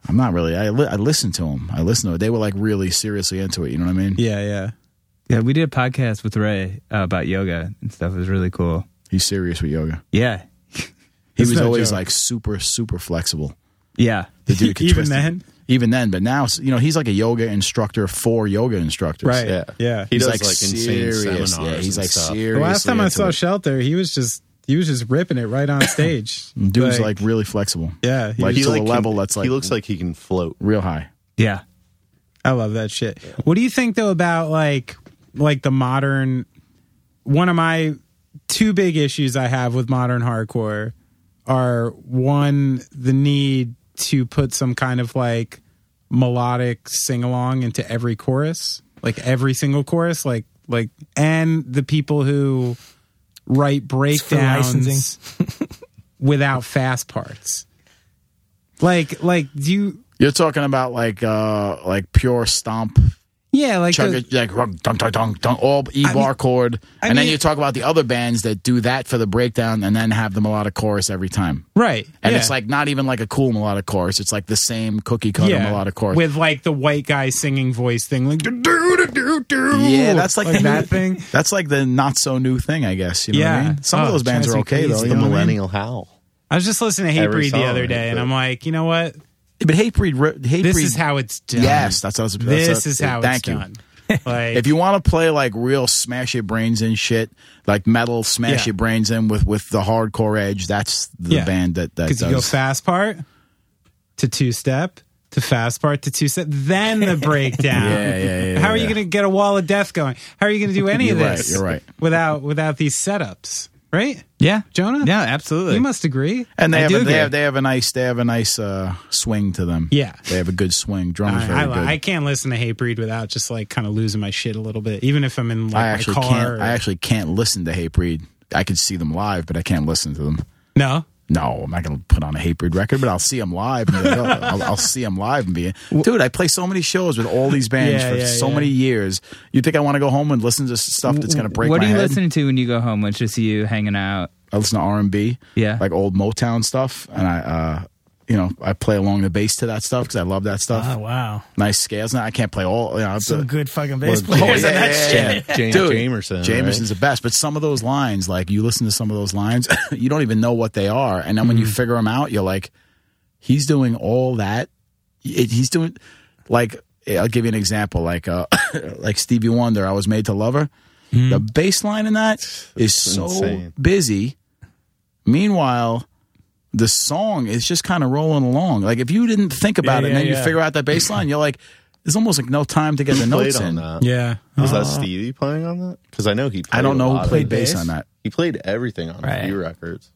I'm not really. I li- I listened to them. I listened to it. They were like really seriously into it. You know what I mean? yeah, yeah. Yeah, we did a podcast with Ray uh, about yoga and stuff. It was really cool. He's serious with yoga. Yeah, He was always like super super flexible. yeah. The dude could [LAUGHS] Even twist then? Even then, but now you know he's like a yoga instructor for yoga instructors. Right. Yeah. Yeah. He He's does like, like insane serious. seminars Yeah, he's and like stuff. serious. The last time I saw Shelter, he was just he was just ripping it right on [COUGHS] stage. dude's like, really flexible. yeah, he like was- to like a level can- that's like he looks like he can float. real high. Yeah. I love that shit. What do you think though about like like the modern one of my two big issues I have with modern hardcore are one the need to put some kind of like melodic sing along into every chorus, like every single chorus, like like and the people who write for breakdowns licensing. [LAUGHS] without fast parts. Like like do you You're talking about like uh like pure stomp yeah, like chug it like dunk dunk dunk dunk dunk all E I bar mean- chord. I and then you talk about the other bands that do that for the breakdown and then have the melodic chorus every time. right. And yeah. it's like not even like a cool melodic chorus. It's like the same cookie cutter melodic chorus. with like the white guy singing voice thing, like do do do do. Yeah, that's like the that thing. That's like the not so new thing, I guess. You know what Yeah. I mean? Some of Oh, those bands are okay crazy. though. The You The know what I mean? millennial howl. I was just listening to Every Hatebreed the other day, and I'm like, you know what? But Hatebreed, re- Hatebreed. This is how it's done. Yes, that's how it's. that's This is how thank it's you. done. [LAUGHS] Like, If you want to play like real smash your brains in shit, like metal smash Yeah. your brains in with with the hardcore edge, that's the Yeah. band that that because does. you go fast part to two step to fast part to two step, then the [LAUGHS] breakdown. Yeah, yeah, yeah, How are you going to get a wall of death going? How are you going to do [LAUGHS] any of You're right, this? you're right. Without without these setups, right? Yeah, Jonah? Yeah, absolutely. You must agree. and they I have, do a, they agree. have they have a nice they have a nice uh, swing to them. Yeah. they have a good swing. Drummer's I, very I, good. I can't listen to Hatebreed without just like kind of losing my shit a little bit, even if I'm in like I my actually car. can't. or- I actually can't listen to Hatebreed. I could see them live, but I can't listen to them. no. No, I'm not going to put on a Hatebreed record, but I'll see them live. And be oh, I'll, I'll see them live and be, dude. I play so many shows with all these bands Yeah, for yeah, so yeah. many years. You think I want to go home and listen to stuff that's going to break what are you head? listening to when you go home? It's just you hanging out. I listen to R and B, Yeah. like old Motown stuff, and I, uh, you know, I play along the bass to that stuff because I love that stuff. Oh wow, Nice scales. Now I can't play all. You know, some the- good fucking bass Well, players yeah, on that yeah, shit. yeah. James Dude, Jamerson. Jamerson's the best, but some of those lines, like you listen to some of those lines, [LAUGHS] you don't even know what they are, and then when Mm-hmm. you figure them out, you're like, he's doing all that. It, he's doing like I'll give you an example, like uh, [COUGHS] like Stevie Wonder, "I Was Made to Love Her." Mm-hmm. The bass line in that is It's so insane. busy. Meanwhile, the song is just kind of rolling along. Like if you didn't think about Yeah, it, and then yeah, you figure out that bass line, you're like, there's almost like no time to get the notes on in. that. Yeah. Was that uh-huh. Stevie playing on that? Because I know he. Played I don't know lot who played bass bass? on that. He played everything on Right. a few records.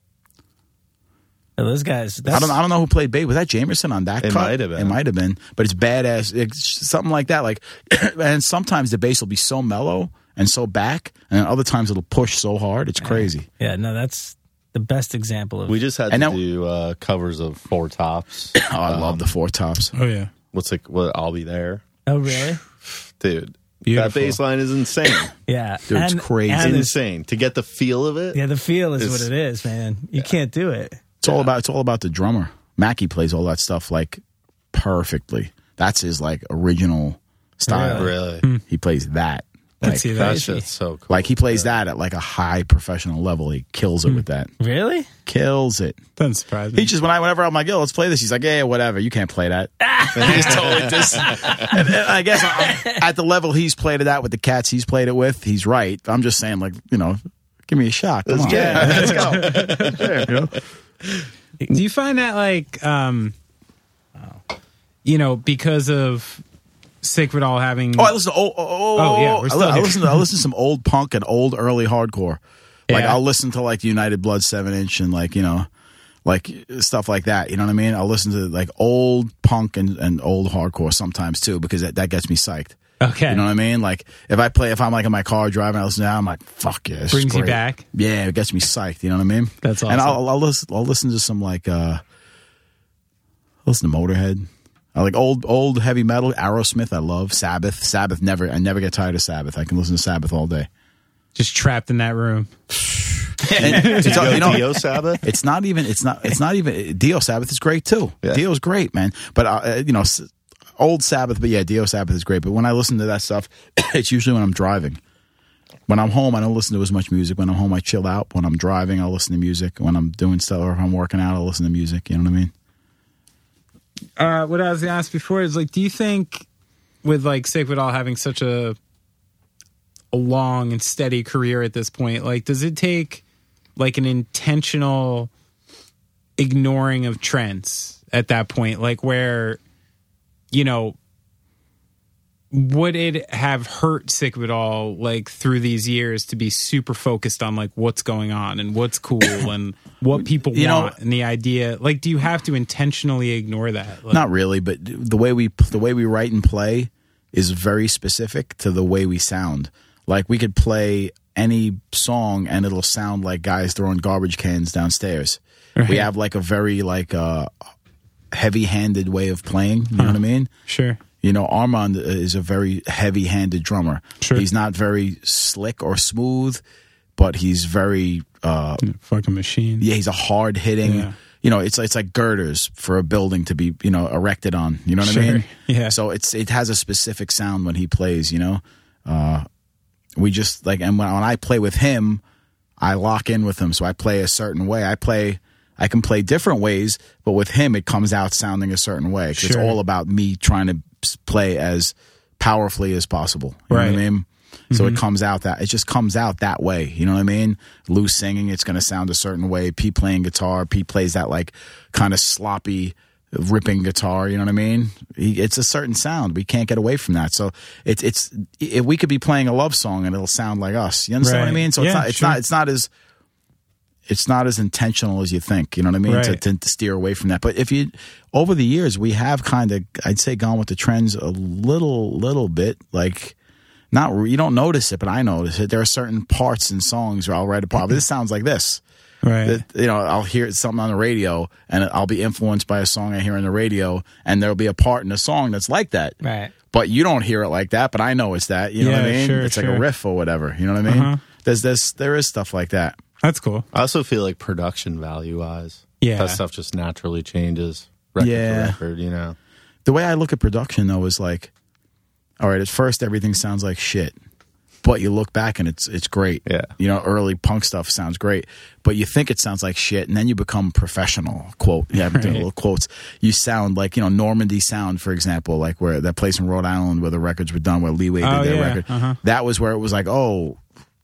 Yeah, those guys. That's, I don't. I don't know who played bass. Was that Jamerson on that? It cut? might have been. It might have been. But it's badass. It's something like that. Like, [CLEARS THROAT] and sometimes the bass will be so mellow and so back, and other times it'll push so hard. It's crazy. Yeah, no, that's the best example of. We just had And to now- do uh, covers of Four Tops. [CLEARS THROAT] Oh, I love the four tops. Oh yeah. What's like? What? I'll be there, oh really? [SIGHS] dude. Beautiful. That bass line is insane. [LAUGHS] Yeah, Dude, it's crazy. and it's- insane to get the feel of it. yeah, the feel is It's- what it is, man. You can't do it. It's all about. It's all about the drummer. Mackie plays all that stuff like perfectly. That's his like original style. Really, He plays that. I'd Like, see that. that Crazy. so cool. like he plays that at like a high professional level. He kills it with that. Really? Kills it. Doesn't surprise me. He just when I whenever I'm like, yo, let's play this. He's like, yeah, whatever. You can't play that. And he's totally [LAUGHS] dis- and, and I guess I'm- at the level he's played it at with the cats he's played it with, he's right. I'm just saying, like, you know, give me a shot. Come on. let's [LAUGHS] go. Do you find that like um you know, because of Sick of It All having Oh, I listen to old. Oh, oh, Oh, yeah, oh, we're I, still li- I listen to I listen to some old punk and old early hardcore. Like Yeah. I'll listen to like United Blood seven inch and like you know, like stuff like that. You know what I mean? I'll listen to like old punk and, and old hardcore sometimes too because that, that gets me psyched. Okay. You know what I mean? Like if I play, if I'm like in my car driving, I listen to that, I'm like, fuck yeah, this is Brings you great. back. Yeah, it gets me psyched. You know what I mean? That's And awesome. I'll, I'll listen. I'll listen to some like uh, I'll listen to Motorhead. I like old old heavy metal. Aerosmith, I love. Sabbath, Sabbath. Never, I never get tired of Sabbath. I can listen to Sabbath all day. just trapped in that room. [LAUGHS] And [LAUGHS] it's, you know, Dio Sabbath. it's not even. It's not. It's not even. Dio Sabbath is great too. Yeah. Dio's great, man. But uh, you know, old Sabbath. But yeah, Dio Sabbath is great. But when I listen to that stuff, [COUGHS] it's usually when I'm driving. When I'm home, I don't listen to as much music. When I'm home, I chill out. When I'm driving, I'll listen to music. When I'm doing stuff or if I'm working out, I'll listen to music. You know what I mean? Uh what I was gonna ask before is like do you think with like with all having such a a long and steady career at this point, like does it take like an intentional ignoring of trends at that point? Like where you know would it have hurt sick of it all like through these years to be super focused on like what's going on and what's cool [COUGHS] and what people You know- want and the idea like do you have to intentionally ignore that like, Not really, but the way we the way we write and play is very specific to the way we sound. Like we could play any song and it'll sound like guys throwing garbage cans downstairs. We have like a very like uh heavy-handed way of playing, you know what I mean? sure You know, Armand is a very heavy-handed drummer. Sure. He's not very slick or smooth, but he's very uh fucking machine yeah, he's a hard hitting. Yeah. You know, it's it's like girders for a building to be you know erected on. You know what I mean? [LAUGHS] Yeah. So it's it has a specific sound when he plays. You know, uh, we just like and when, when I play with him, I lock in with him. So I play a certain way. I play I can play different ways, but with him, it comes out sounding a certain way. 'Cause It's all about me trying to play as powerfully as possible. You know Right. what I mean? So it mm-hmm. comes out that it just comes out that way. You know what I mean? Lou singing, it's going to sound a certain way. Pete playing guitar, Pete plays that like kind of sloppy ripping guitar. You know what I mean? It's a certain sound. We can't get away from that. So it's it's if we could be playing a love song and it'll sound like us. You understand what I mean? So it's Yeah, not it's sure. not it's not as it's not as intentional as you think. You know what I mean? To, Right. to, to steer away from that. But if you over the years, we have kind of I'd say gone with the trends a little little bit. Like not you don't notice it, but I notice it. There are certain parts in songs where I'll write a part. This sounds like this. Right. That, you know, I'll hear something on the radio, and I'll be influenced by a song I hear on the radio, and there'll be a part in the song that's like that. Right. But you don't hear it like that, but I know it's that. You know what I mean? sure, it's like a riff or whatever. You know what I mean? Uh-huh. There's this, there is stuff like that. That's cool. I also feel like production value wise, Yeah. that stuff just naturally changes record Yeah. to record. You know, The way I look at production though is like, all right, at first everything sounds like shit, but you look back and it's it's great. Yeah. you know, early punk stuff sounds great, but you think it sounds like shit, and then you become professional. Quote, yeah, I'm doing Right. little quotes. You sound like you know Normandy Sound, for example, like where that place in Rhode Island where the records were done, where Leeway did Oh, their yeah. record. Uh-huh. That was where it was like, oh,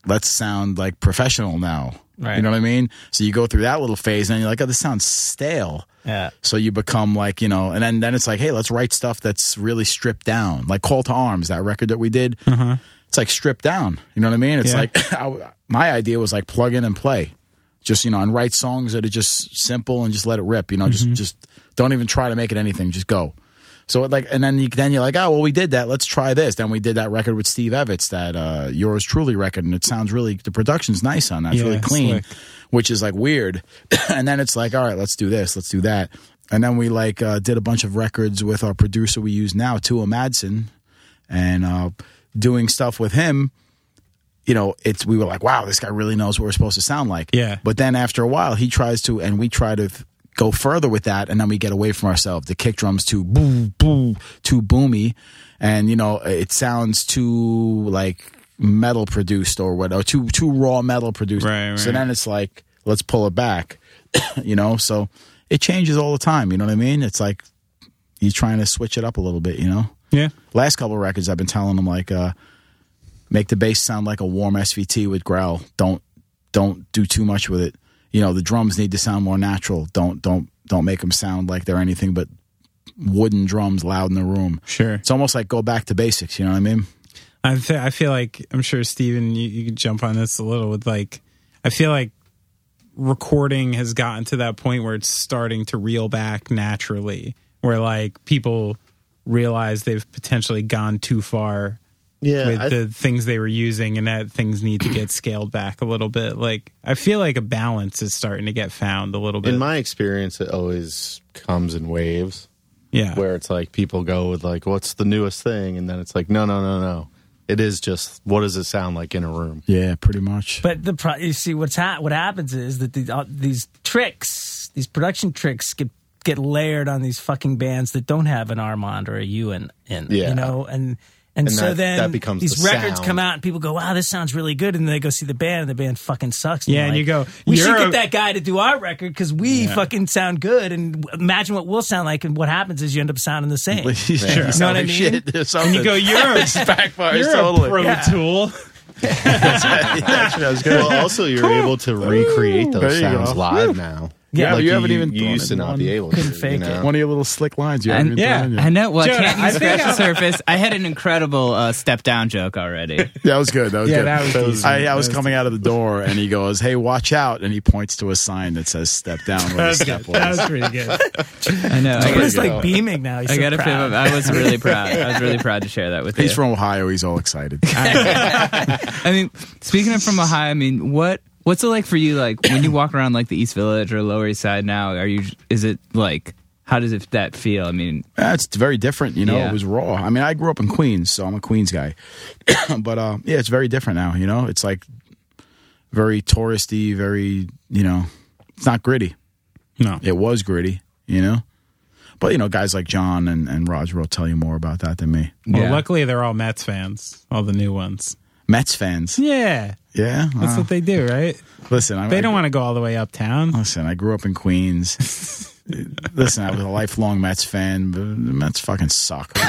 let's sound like professional now. Right. You know what I mean? So you go through that little phase, and you're like, oh, this sounds stale. Yeah. So you become like, you know, and then, then it's like, hey, let's write stuff that's really stripped down. Like Call to Arms, that record that we did. Mm-hmm. It's like stripped down. You know what I mean? It's Yeah. like, [LAUGHS] I, my idea was like plug in and play. Just, you know, and write songs that are just simple and just let it rip. You know, just, mm-hmm. just don't even try to make it anything. Just go. So it like, and then you, then you're like, oh, well, we did that. Let's try this. Then we did that record with Steve Evetts, that uh, Yours Truly record, and it sounds really, the production's nice on that. It's Yeah, really clean slick. which is like weird. [CLEARS THROAT] and then it's like, all right, let's do this, let's do that. And then we like uh, did a bunch of records with our producer we use now, Tue Madsen, and uh, doing stuff with him. You know, it's we were like, wow, this guy really knows what we're supposed to sound like. Yeah. But then after a while, he tries to, and we try to go further with that, and then we get away from ourselves. The kick drums too boo boo too boomy, and you know, it sounds too like metal produced or what, or too too raw metal produced. Right, So then it's like, let's pull it back. [COUGHS] you know, so it changes all the time. You know what I mean? It's like you're trying to switch it up a little bit. You know Yeah. last couple of records I've been telling them like uh make the bass sound like a warm SVT with growl. Don't don't do too much with it. You know, the drums need to sound more natural. Don't don't don't make them sound like they're anything but wooden drums loud in the room. Sure. It's almost like go back to basics, you know what I mean? I th- I feel like I'm sure Steven you, you can jump on this a little with like I feel like recording has gotten to that point where it's starting to reel back naturally where like people realize they've potentially gone too far yeah. with I- the things they were using and that things need to get scaled back a little bit like I feel like a balance is starting to get found a little bit in my experience, it always comes in waves yeah where it's like people go with like, "What's the newest thing?" and then it's like, "No, no, no, no." It is just what does it sound like in a room? Yeah, pretty much. But the pro- you see what's ha- what happens is that these uh, these tricks, these production tricks get get layered on these fucking bands that don't have an Armand or a Ewan in, Yeah. you know, and and, And so that- then that becomes these the records sound. come out and people go, "Wow, this sounds really good," and then they go see the band and the band fucking sucks. Yeah, you're and you go, "We should get a- that guy to do our record because we fucking sound good." And imagine what we'll sound like, and what happens is you end up sounding the [LAUGHS] same. Sure. You know what I mean? [LAUGHS] and you go [LAUGHS] you're a, backfires you're totally. a pro Yeah. tool That's good. Well, also you're able to recreate those sounds go. live now. Yeah, you haven't even you thrown used to in not one. be able Couldn't to. fake you it. One of your little slick lines you I, haven't even yeah, thrown in yet. I know. Well, Joe, I can't I even scratch the surface. I had an incredible uh, step down joke already. [LAUGHS] That was good. That was Yeah, good. that was decent. I, I was was coming out of the door and he goes, "Hey, watch out!" And he points to a sign that says "Step down." Where the step good. That was. was pretty good. [LAUGHS] I know. I He's like beaming now. He's I so gotta proud. feel. I was really [LAUGHS] proud. I was really proud to share that with you. He's from Ohio. He's all excited. I mean, speaking of from Ohio, I mean, what what's it like for you? Like when you [COUGHS] walk around like the East Village or Lower East Side now, are you? Is it like? How does it that feel? I mean, Yeah, it's very different. You know, Yeah. it was raw. I mean, I grew up in Queens, so I'm a Queens guy. [COUGHS] but uh, yeah, it's very different now. You know, it's like very touristy. Very, you know, it's not gritty. No. It was gritty. You know, but you know, guys like John and, and Roger will tell you more about that than me. Well, Yeah. luckily they're all Mets fans, all the new ones. Mets fans. Yeah, Yeah, that's Wow. what they do, right? listen. I, They don't want to go all the way uptown. Listen, I grew up in Queens. [LAUGHS] listen, I was a lifelong Mets fan, but the Mets fucking suck. [LAUGHS]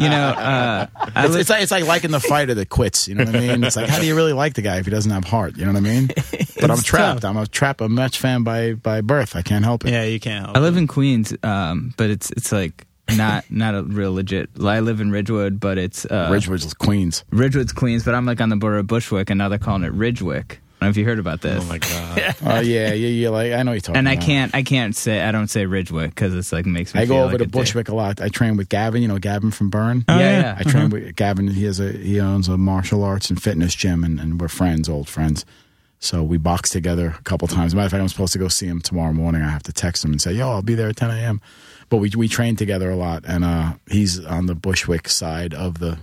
You know, uh, It's, li- it's like it's like liking the fighter that quits. You know what I mean? It's like how do you really like the guy if he doesn't have heart? You know what I mean? [LAUGHS] But I'm trapped. tough. I'm a trap a Mets fan by by birth. I can't help it. Yeah, you can't. Help I live in Queens, um, but it's it's like not not a real legit. I live in Ridgewood, but it's uh, Ridgewood's Queens. Ridgewood's Queens, but I'm like on the border of Bushwick, and now they're calling it Ridgewick. I don't know if you heard about this. Oh my god. [LAUGHS] Oh yeah, yeah, yeah. Like I know what you're talking. and I about. can't I can't say I don't say Ridgewick because it's like makes me. I go over like to a dick. Bushwick a lot. I train with Gavin. You know Gavin from Burn. Oh, yeah, yeah. yeah. I train with Gavin. He has a he owns a martial arts and fitness gym, and, and we're friends, old friends. So we box together a couple times. Matter of fact, I'm supposed to go see him tomorrow morning. I have to text him and say, "Yo, I'll be there at 10 a.m." But we we train together a lot, and uh, he's on the Bushwick side of the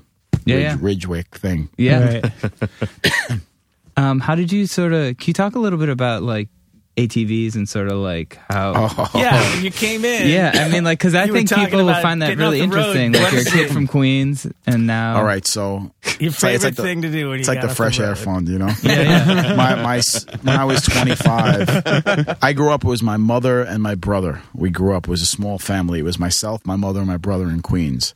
Yeah, Ridge, yeah. Ridgewick thing. Yeah. Right. [COUGHS] Um, how did you sort of? Can you talk a little bit about like ATVs and sort of like how? Oh. Yeah, [LAUGHS] you came in. Yeah, I mean, like, because I think people will find that really the road. interesting. Like, What you're a kid from Queens, and now. All right, so [LAUGHS] Your favorite it's like the- thing to do when it's you like got the off fresh air fund, you know. Yeah, yeah. [LAUGHS] my my when I was 25, I grew up. It was my mother and my brother. We grew up. It was a small family. It was myself, my mother, and my brother in Queens.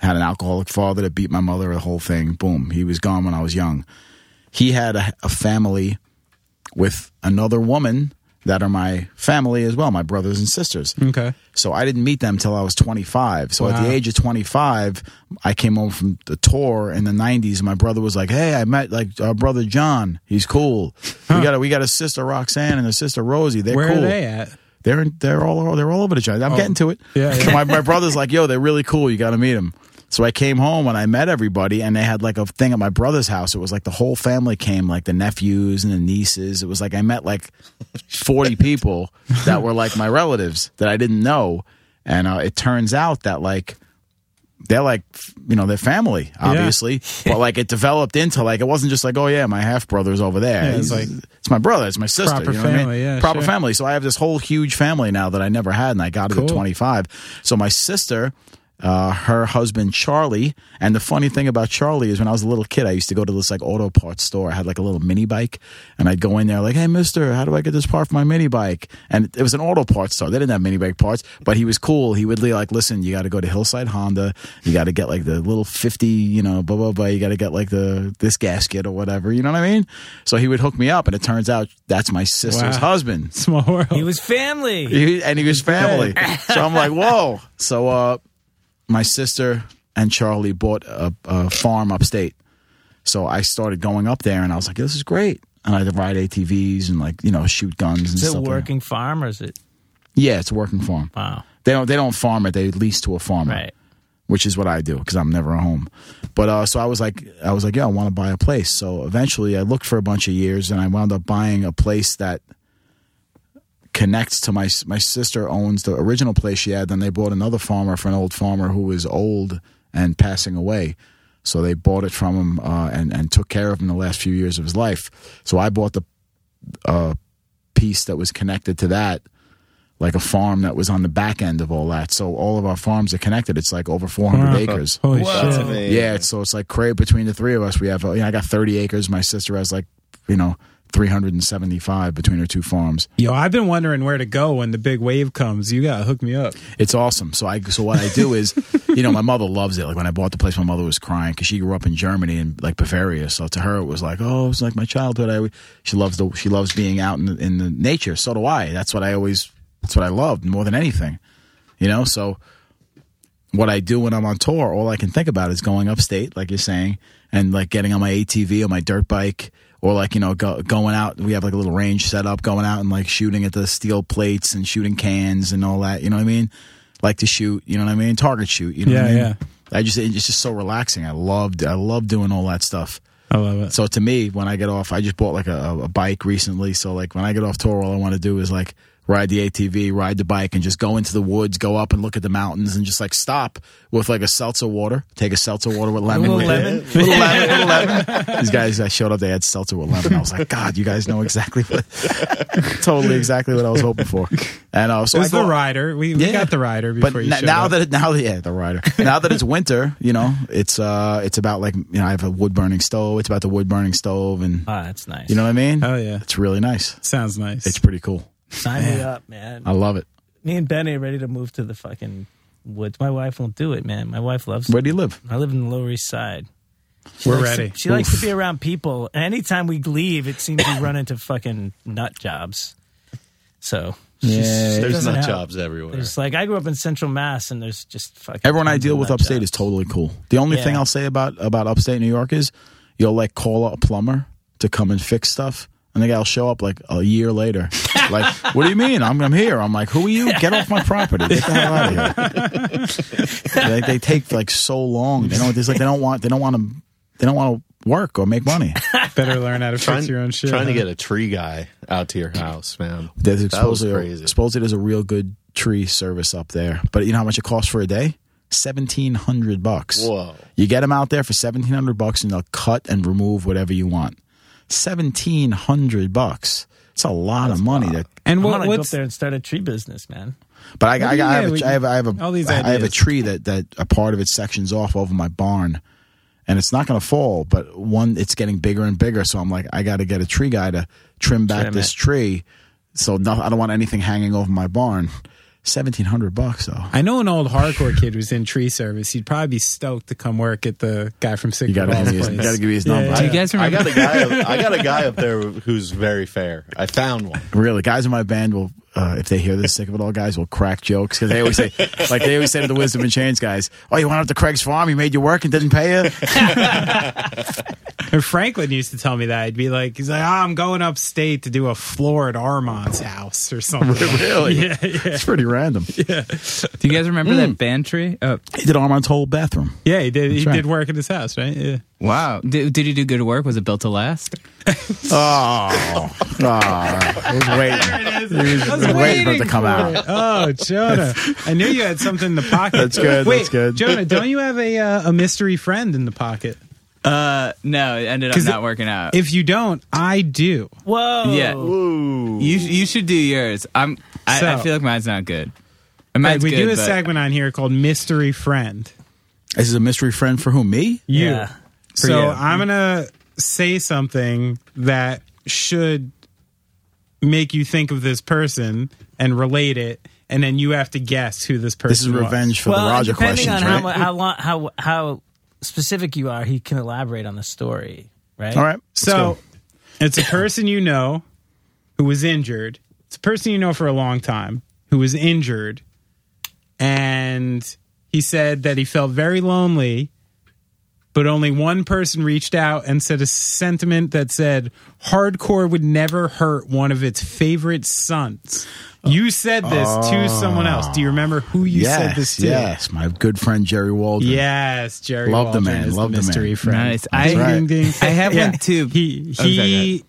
Had an alcoholic father that beat my mother. The whole thing. Boom. He was gone when I was young. He had a, a family with another woman that are my family as well, my brothers and sisters. Okay. So I didn't meet them till I was 25. So at the age of 25, I came home from the tour in the 90s. And my brother was like, "Hey, I met like our brother John. He's cool. We got a, we got a sister Roxanne and a sister Rosie. They're Where cool. are they at? They're in, they're all they're all over the joint. I'm oh. getting to it. Yeah, [LAUGHS] yeah. So my my brother's like, "Yo, they're really cool. You got to meet them." So I came home and I met everybody, and they had like a thing at my brother's house. It was like the whole family came, like the nephews and the nieces. It was like I met like forty [LAUGHS] people that were like my relatives that I didn't know, and uh, it turns out that like they're like you know they're family obviously but like it developed into like it wasn't just like oh yeah my half brother's over there Yeah, it's like it's my brother it's my sister proper you know what I mean? family, yeah, proper sure. family so i have this whole huge family now that i never had and i got it at 25 so my sister uh, her husband Charlie, and the funny thing about Charlie is when I was a little kid, I used to go to this like auto parts store. I had like a little mini bike, and I'd go in there like, "Hey, Mister, how do I get this part for my mini bike?" And it was an auto parts store. They didn't have mini bike parts, but he was cool. He would be like, "Listen, you got to go to Hillside Honda. You got to get like the little fifty, you know, blah blah blah. You got to get like the this gasket or whatever. You know what I mean?" So he would hook me up, and it turns out that's my sister's Wow. husband. Small world. He was family. He, and he was family. so I'm like, whoa. So uh, my sister and Charlie bought a, a farm upstate. So I started going up there, and I was like, this is great. And I had to ride ATVs and like you know shoot guns and Is it stuff. a like that. working farm or is it? Yeah, it's a working farm. Wow. They don't they don't farm it. They lease to a farmer, Right. which is what I do because I'm never at home. But uh, so I was like, I was like, yeah, I want to buy a place. So eventually, I looked for a bunch of years, and I wound up buying a place that connects to my my sister owns the original place she had. Then they bought another farmer for an old farmer who was old and passing away. So they bought it from him uh, and and took care of him the last few years of his life. So I bought the uh, piece that was connected to that, like a farm that was on the back end of all that. So all of our farms are connected. It's like over 400 Wow. acres. [LAUGHS] Holy Whoa. shit. Yeah, so it's like great between the three of us. We have, uh, you know, I got 30 acres. My sister has like, you know, 375 between her two farms. Yo, I've been wondering where to go when the big wave comes. You gotta hook me up. It's awesome. So I, so what I do is, you know, my mother loves it. Like when I bought the place, my mother was crying because she grew up in Germany and like Bavaria. So to her, it was like, oh, it's like my childhood. I, she loves the, she loves being out in the, in the nature. So do I. That's what I always, that's what I loved more than anything, you know? So what I do when I'm on tour, all I can think about is going upstate, like you're saying, and like getting on my ATV or my dirt bike, or like you know go, going out. We have like a little range set up, going out and like shooting at the steel plates and shooting cans and all that. You know what I mean? Like to shoot. You know what I mean? Target shoot. You know what I Yeah, mean? yeah. I just it's just so relaxing. I loved I love doing all that stuff. I love it. So to me, when I get off, I just bought like a, a bike recently. So like when I get off tour, all I want to do is like ride the ATV, ride the bike, and just go into the woods, go up and look at the mountains, and just like stop with like a seltzer water, take a seltzer water with lemon. little with lemon? It. little lemon, little lemon. [LAUGHS] [LAUGHS] These guys that showed up, they had seltzer with lemon. I was like, God, you guys know exactly what, [LAUGHS] totally exactly what I was hoping for. And uh, so It I was go, the rider. We, we Yeah. got the rider but you n- showed now up. that it, now that yeah the rider now that it's winter you know it's uh it's about like you know I have a wood burning stove it's about the wood burning stove and Ah, that's nice. you know what I mean Oh, yeah. it's really nice Sounds nice. it's pretty cool sign me up, man. I love it Me and Benny are ready to move to the fucking woods. My wife won't do it, man. My wife loves. where do you live I live in the Lower East Side. She We're likes ready. To, she likes to be around people. And anytime we leave, it seems we run into fucking nut jobs. So she's- Yeah, There's doesn't nut have- jobs everywhere. There's like I grew up in Central Mass, and there's just fucking. everyone I deal with upstate jobs. is totally cool the only thing I'll say about about upstate New York is you'll like call a plumber to come and fix stuff and the guy will show up like a year later like what do you mean I'm I'm here I'm like who are you get off my property get the hell out of here [LAUGHS] they, they take like so long they don't it's like they don't want they don't want to they don't want to work or make money Better learn how to trying, fix your own shit. trying to get a tree guy out to your house, man. There's that was supposedly, crazy. supposedly there's a real good tree service up there. But you know how much it costs for a day? Seventeen hundred bucks. Whoa. You get them out there for seventeen hundred bucks, and they'll cut and remove whatever you want. Seventeen hundred bucks. It's a lot of money. That, And I'm what, gonna go up there and start a tree business, man. but I, I, I, yeah, have we- a, I have, I have a, all these I have a tree that that a part of it sections off over my barn, and it's not going to fall. But one, it's getting bigger and bigger. So I'm like, I got to get a tree guy to trim back Trim this it. tree. So no, I don't want anything hanging over my barn. Seventeen hundred bucks though. I know an old hardcore kid was in tree service. He'd probably be stoked to come work at the guy from Sick You gotta give me his- place. you gotta give me his Yeah, number. yeah, Do you yeah. guys I got a guy. Up, I got a guy up there who's very fair. I found one. Really, guys in my band will, uh, if they hear this sick of it all, guys will crack jokes because they always say, like they always say to the Wisdom in Chains guys, "Oh, you went up to Craig's farm, he made you work and didn't pay you." And [LAUGHS] Franklin used to tell me that. He'd be like, he's like, oh, I'm going upstate to do a floor at Armand's house or something. [LAUGHS] really? [LAUGHS] Yeah, yeah. It's pretty random. yeah Do you guys remember that mm. bantry? Oh, uh, He did Armand's whole bathroom. Yeah, he did. He right. did work at his house, right? Yeah. wow. Did, did he do good work? Was it built to last? Oh, ah. oh I was waiting. He was, was waiting for it to come out. Oh, Jonah! I knew you had something in the pocket. [LAUGHS] That's good, Wait, that's good. Jonah, don't you have a uh, a mystery friend in the pocket? Uh, no, it ended up not it- working out. If you don't, I do. Whoa. yeah, you you should do yours. I'm. I, I feel like mine's not good. And Like, we good, do a but- segment on here called Mystery Friend. This is a mystery friend for whom? Me? You. Yeah. So you. I'm gonna say something that should make you think of this person and relate it, and then you have to guess who this person. This is was. revenge for well, the Roger depending questions, on right? how, how long, how how specific you are, he can elaborate on the story, right? All right. So go. it's a person you know who was injured. It's a person you know for a long time who was injured, and he said that he felt very lonely. But only one person reached out and said a sentiment that said, hardcore would never hurt one of its favorite sons. You said this to ah. someone else. Do you remember who you said this to? yes, my good friend Jerry Walden. Yes, Jerry. Love the man, love the mystery man. friend. Nice. I- right. ding, ding. I have one too. He Oh, sorry, go he.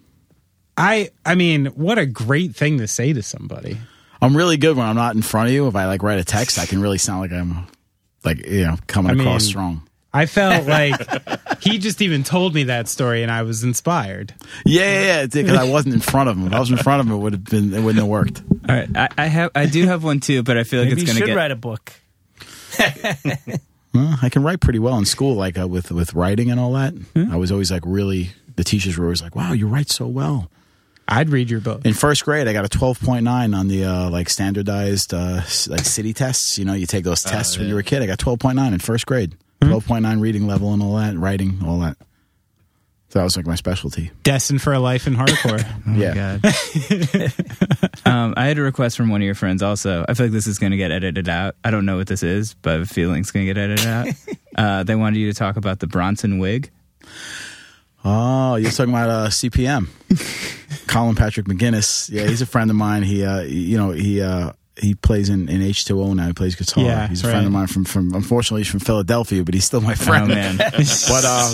I I mean, what a great thing to say to somebody. I'm really good when I'm not in front of you. If I like write a text, I can really sound like I'm like you know coming I mean- across strong. I felt like he just even told me that story, and I was inspired. Yeah, yeah, yeah. Because I wasn't in front of him. If I was in front of him, it would have been. It wouldn't have worked. All right, I, I have. I do have one too, but I feel like Maybe it's gonna should get. write a book. Well, I can write pretty well in school, like uh, with with writing and all that. Hmm? I was always like really. The teachers were always like, "Wow, you write so well." I'd read your book. In first grade, I got a 12.9 on the uh, like standardized uh, like city tests. You know, you take those tests when you were a kid. I got 12.9 in first grade. 12.9 reading level and all that, writing, all that. So that was like my specialty. Destined for a life in hardcore. [LAUGHS] yeah. God. [LAUGHS] um, I had a request from one of your friends also. I feel like this is going to get edited out. I don't know what this is, but I have a feeling it's going to get edited out. [LAUGHS] uh, they wanted you to talk about the Bronson wig. Oh, you're talking about uh, CPM, Colin Patrick McGinnis. Yeah, he's a friend of mine. He, uh, you know, he uh, he plays in, in H2O now. He plays guitar. Yeah, he's a friend of mine from, from unfortunately he's from Philadelphia, but he's still my [LAUGHS] friend. Oh, man. [LAUGHS] but uh,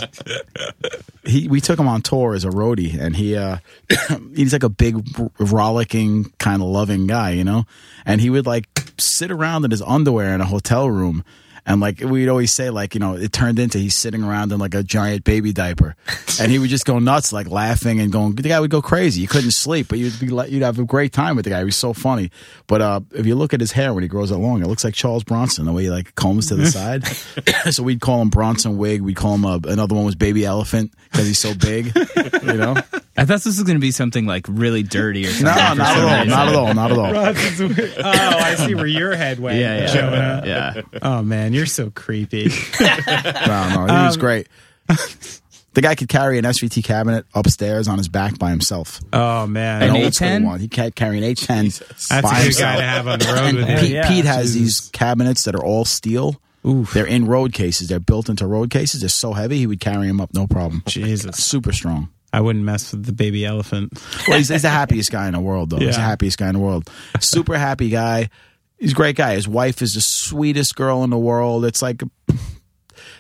he we took him on tour as a roadie, and he uh, [CLEARS THROAT] he's like a big rollicking kind of loving guy, you know. And he would like sit around in his underwear in a hotel room. And like we'd always say, like you know, it turned into he's sitting around in like a giant baby diaper, and he would just go nuts, like laughing and going. The guy would go crazy. You couldn't sleep, but you'd be like, you'd have a great time with the guy. He was so funny. But uh, if you look at his hair when he grows it long, it looks like Charles Bronson the way he like combs to the [LAUGHS] side. [COUGHS] so we'd call him Bronson wig. We'd call him uh, another one was Baby Elephant because he's so big. You know, I thought this was going to be something like really dirty or something. no, for not at all, not at all, not at all. [LAUGHS] oh, I see where your head went, Yeah, yeah, Jonah. yeah. Oh man, you're so creepy. [LAUGHS] No, no, he was um, great. [LAUGHS] The guy could carry an SVT cabinet upstairs on his back by himself. Oh man, An An old school 810? one. He can't carry an 810 that's by a good himself. guy to have on the road And with Pete, you. yeah. Pete has Jesus. these cabinets that are all steel. They're in road cases. They're built into road cases. They're so heavy, he would carry them up no problem. Jesus, Super strong. I wouldn't mess with the baby elephant. Well, he's, he's the happiest guy in the world, though. He's the happiest guy in the world. Super happy guy. He's a great guy. His wife is the sweetest girl in the world. It's like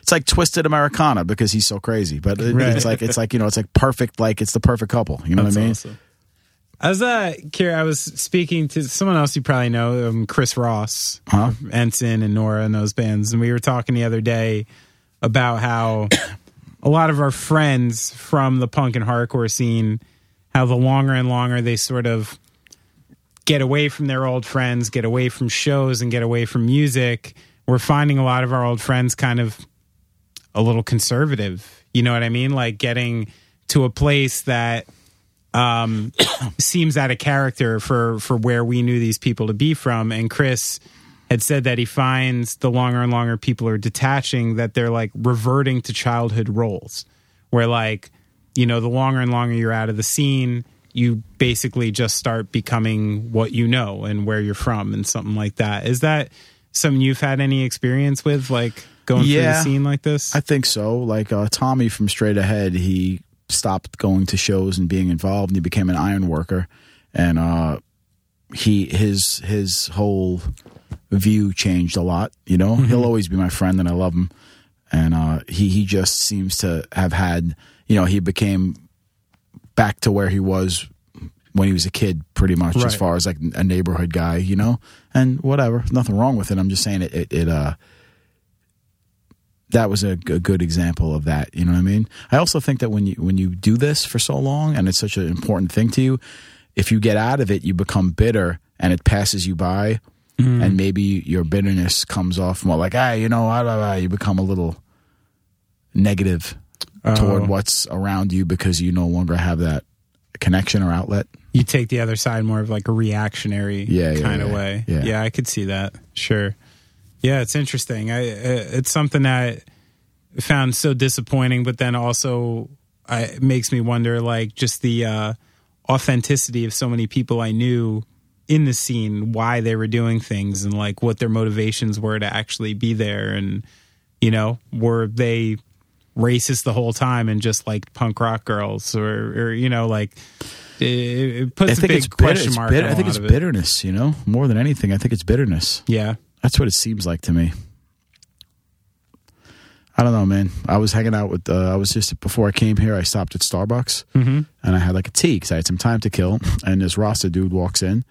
it's like twisted Americana because he's so crazy. But it, Right. it's like it's like you know it's like perfect. Like it's the perfect couple. You know That's what I mean? awesome. I was uh, Kira, I was speaking to someone else you probably know, um, Chris Ross, Huh? Ensign, and Nora, and those bands, and we were talking the other day about how a lot of our friends from the punk and hardcore scene, how the longer and longer they sort of get away from their old friends, get away from shows, and get away from music, we're finding a lot of our old friends kind of a little conservative. You know what I mean? Like getting to a place that um, [COUGHS] seems out of character for for where we knew these people to be from. And Chris had said that he finds the longer and longer people are detaching that they're like reverting to childhood roles, where like you know the longer and longer you're out of the scene. You basically just start becoming what you know and where you're from and something like that. Is that something you've had any experience with, like going through the scene like this? I think so. Like uh, Tommy from Straight Ahead, he stopped going to shows and being involved, and he became an iron worker. And uh, he his his whole view changed a lot. You know, he'll always be my friend, and I love him. And uh, he he just seems to have had. You know, he became back to where he was when he was a kid, pretty much, as far as like a neighborhood guy. You know, and whatever, nothing wrong with it. I'm just saying it. It, it uh that was a, g- good example of that. You know what I mean? I also think that when you when you do this for so long and it's such an important thing to you, if you get out of it, you become bitter and it passes you by, and maybe your bitterness comes off more like, ah, you know, ah, ah, ah," you become a little negative toward Oh. what's around you because you no longer have that connection or outlet. you take the other side more of like a reactionary Yeah, yeah, kind of yeah. way. Yeah. I could see that. Sure. Yeah, it's interesting. I uh, it's something that I found so disappointing, but then also I, it makes me wonder, like just the uh, authenticity of so many people I knew in the scene, why they were doing things, and like what their motivations were to actually be there, and you know, were they racist the whole time and just like punk rock girls, or, or you know, like it, puts I a think big it's bitter. question It's mark. bitter. on I a think it's of it. bitterness. You know, more than anything, I think it's bitterness. Yeah. That's what it seems like to me. I don't know, man. I was hanging out with. Uh, I was just before I came here. I stopped at Starbucks and I had like a tea because I had some time to kill. And this Rasta dude walks in,